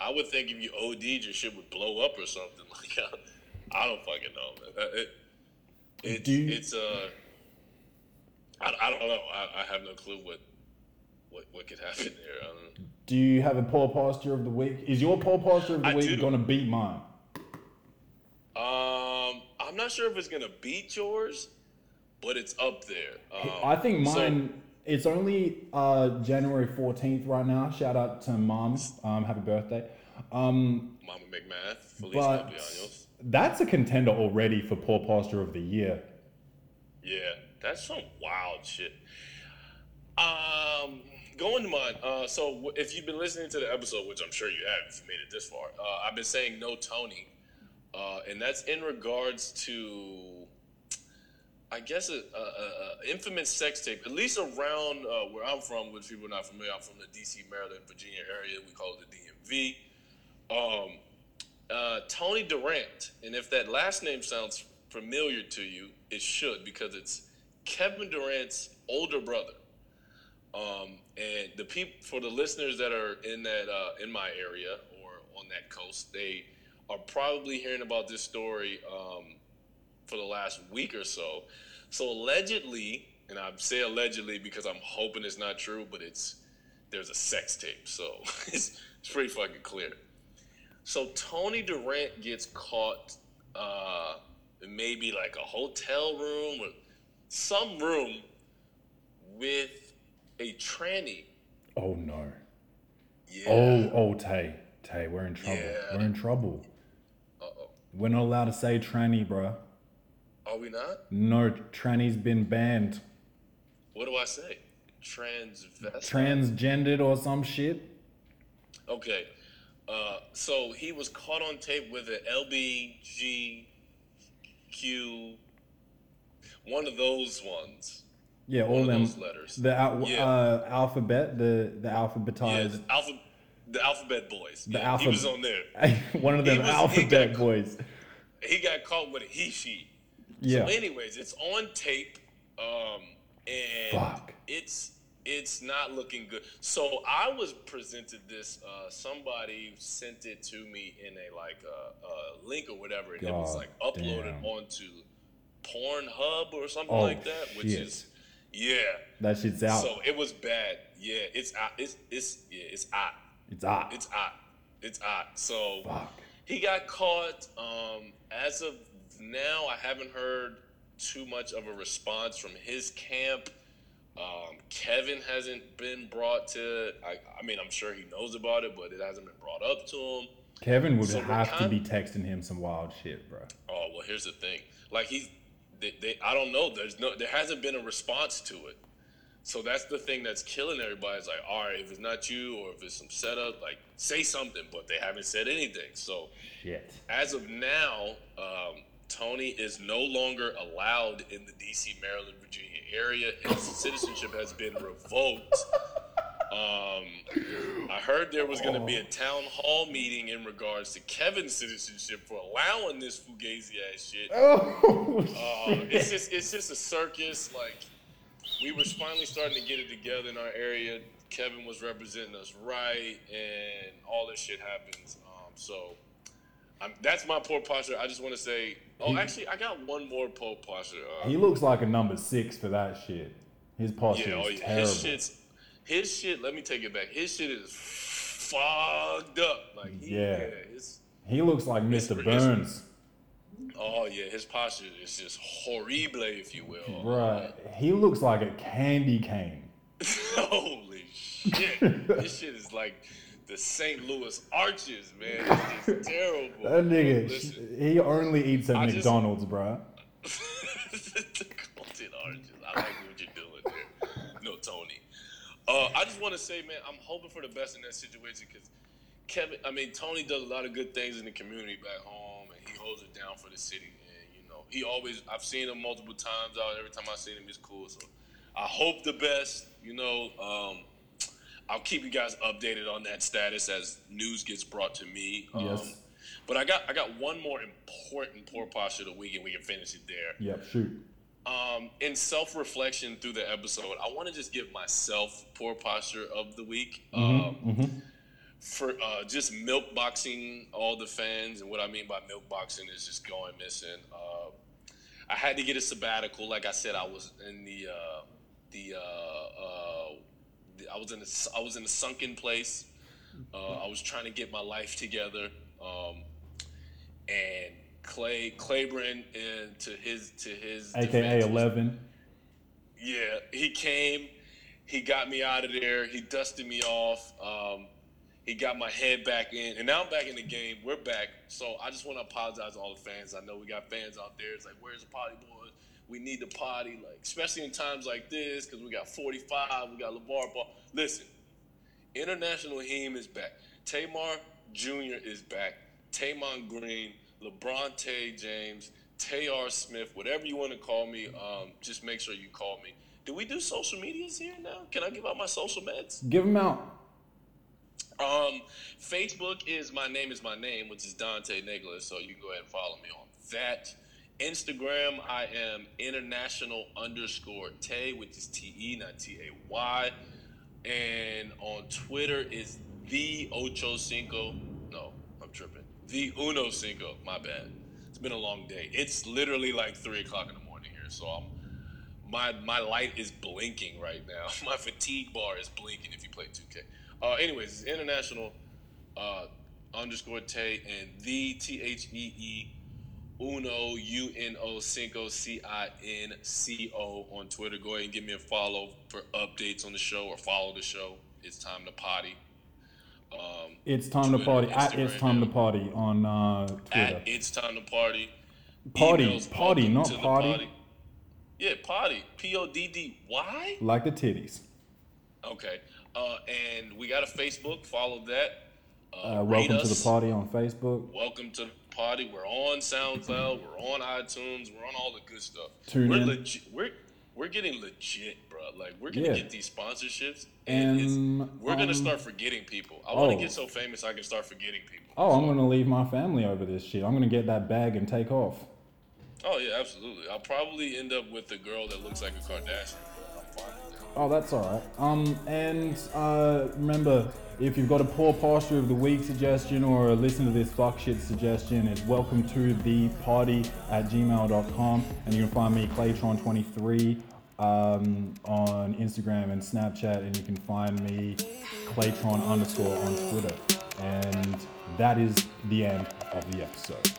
I would think if you OD'd, your shit would blow up or something. Like I, I don't fucking know, man. Uh, It, it, Do it's uh, I, I don't know. I, I have no clue what, what what could happen there. I don't know. Do you have a poor posture of the week? Is your poor posture of the I week gonna beat mine? Um, I'm not sure if it's gonna beat yours, but it's up there. Um, I think so- mine. it's only uh, January fourteenth right now. Shout out to mom. Um, happy birthday. Um, Mama McMath, Feliz but that's a contender already for poor posture of the year. Yeah, that's some wild shit. Um, going to mine. Uh, so if you've been listening to the episode, which I'm sure you have, if you made it this far, uh, I've been saying no Tony, uh, and that's in regards to, I guess, a, a, a, infamous sex tape. At least around uh, where I'm from, which people are not familiar, I'm from the D.C., Maryland, Virginia area. We call it the DMV. Um, uh, Tony Durant, and if that last name sounds familiar to you, it should because it's Kevin Durant's older brother. Um, and the people for the listeners that are in that uh, in my area or on that coast, they are probably hearing about this story um, for the last week or so. So allegedly, and I say allegedly because I'm hoping it's not true, but it's there's a sex tape, so it's, it's pretty fucking clear. So Tony Durant gets caught, uh, in maybe like a hotel room some room with a tranny. Oh no. Yeah. Oh, oh, Tay. Tay, we're in trouble. Yeah. We're in trouble. Uh-oh. We're not allowed to say tranny, bro. Are we not? No, tranny's been banned. What do I say? Transvestite. Transgendered or some shit. Okay. Uh, so he was caught on tape with an LBGQ, one of those ones. Yeah, all of them. those letters. The al- Yeah. uh, alphabet, the the Yeah, alphabetized. the, alpha, the Alphabet Boys. The yeah, alpha- He was on there. one of them He was- he alphabet got- boys. He got caught with a he she. Yeah. So, anyways, it's on tape, um, and Fuck. it's it's not looking good. So I was presented this. Uh, somebody sent it to me in a like a, a link or whatever, and it was like uploaded damn. onto Pornhub or something Oh, like that, which shit. is yeah. That shit's out. So it was bad. Yeah, it's out. It's it's yeah, it's out. it's out. It's out. It's out. So Fuck. he got caught. Um, as of now, I haven't heard too much of a response from his camp. Um, Kevin hasn't been brought to. I, I mean, I'm sure he knows about it, but it hasn't been brought up to him. Kevin would So have to be texting him some wild shit, bro. Oh well, here's the thing. Like he's, they, they, I don't know. There's no, there hasn't been a response to it. So that's the thing that's killing everybody. It's like, all right, if it's not you or if it's some setup, like say something. But they haven't said anything. So Shit. as of now, um, Tony is no longer allowed in the D.C., Maryland, Virginia area. His citizenship has been revoked. Um, I heard there was going to be a town hall meeting in regards to Kevin's citizenship for allowing this fugazi ass shit. Oh, Uh, it's just it's just a circus. Like we were finally starting to get it together in our area. Kevin was representing us right, and all this shit happens. Um, so I'm, that's my poor posture. I just want to say. Oh, He- actually, I got one more poor posture. Uh, he looks like a number six for that shit. His posture yeah, oh is yeah. terrible. His shit's his shit. Let me take it back. His shit is fogged up. Like he, Yeah. yeah, it's, he looks like Mr. Burns. oh yeah, his posture is just horrible, if you will. Bruh, he looks like a candy cane. Holy shit. this shit is like the St. Louis Arches, man. It's just terrible. That nigga, Listen, he only eats at I just- McDonald's, bruh. the Golden Arches. I like what you're doing there. No, Tony. Uh, I just want to say, man, I'm hoping for the best in that situation because Kevin, I mean, Tony does a lot of good things in the community back home and he holds it down for the city. And, you know, he always, I've seen him multiple times out. Every time I've seen him, he's cool. So I hope the best, you know. Um, I'll keep you guys updated on that status as news gets brought to me. Um, Yes. But I got I got one more important poor posture of the week, and we can finish it there. Yep, shoot. Um, in self reflection through the episode, I want to just give myself poor posture of the week. Mm-hmm, Um, For uh, just milk boxing all the fans, and what I mean by milk boxing is just going missing. Uh, I had to get a sabbatical. Like I said, I was in the uh, the, uh, uh, I was in a, I was in a sunken place. Uh, I was trying to get my life together. Um, and Clay Claiborne and to his to his AKA 11. yeah, he came, he got me out of there, he dusted me off, um, he got my head back in, and now I'm back in the game. We're back, so I just want to apologize to all the fans. I know we got fans out there. It's like, where's the potty boys? We need the potty, like especially in times like this, because we got 45, we got LeVar Ball. Listen, International Heem is back. Tamar Jr. is back. Tamon Green, LeBron Tay James, Tay Smith, whatever you want to call me, um, just make sure you call me. Do we do social medias here now? Can I give out my social meds? Give them out. Um, Facebook is my name is my name, which is Dante Nicholas. So you can go ahead and follow me on that. Instagram, I am international underscore Tay, which is T E, not T A Y. And on Twitter is the Ocho Cinco. No, I'm tripping. The Uno Cinco. My bad. It's been a long day. It's literally like three o'clock in the morning here, so I'm my my light is blinking right now. My fatigue bar is blinking if you play 2K. Uh, anyways, international uh, underscore Tay and the T H E E Uno U N O Cinco C I N C O on Twitter. Go ahead and give me a follow for updates on the show or follow the show. It's time to potty. Um, It's time to Twitter, party. At it's time to party on uh, Twitter. at it's time to party. Party, Emails, party, not to the party. Yeah, potty. P O D D Y. Like the titties. Okay. Uh, and we got a Facebook. Follow that. Uh, rate welcome to the party on Facebook. Welcome to the party. We're on SoundCloud. We're on iTunes. We're on all the good stuff. Tune we're in. legit. We're we're getting legit, bro. Like we're gonna Yeah. get these sponsorships, and And, we're gonna um, start forgetting people. I want to oh. get so famous I can start forgetting people. Oh, I'm gonna leave my family over this shit. I'm gonna get that bag and take off. Oh yeah, absolutely. I'll probably end up with a girl that looks like a Kardashian. But I'm fine with that. Oh, that's all right. Um, and uh, remember, if you've got a poor posture of the week suggestion or a listen to this fuck shit suggestion, it's welcome to the party at gmail.com. And you can find me, Claytron23, um, on Instagram and Snapchat. And you can find me, Claytron underscore on Twitter. And that is the end of the episode.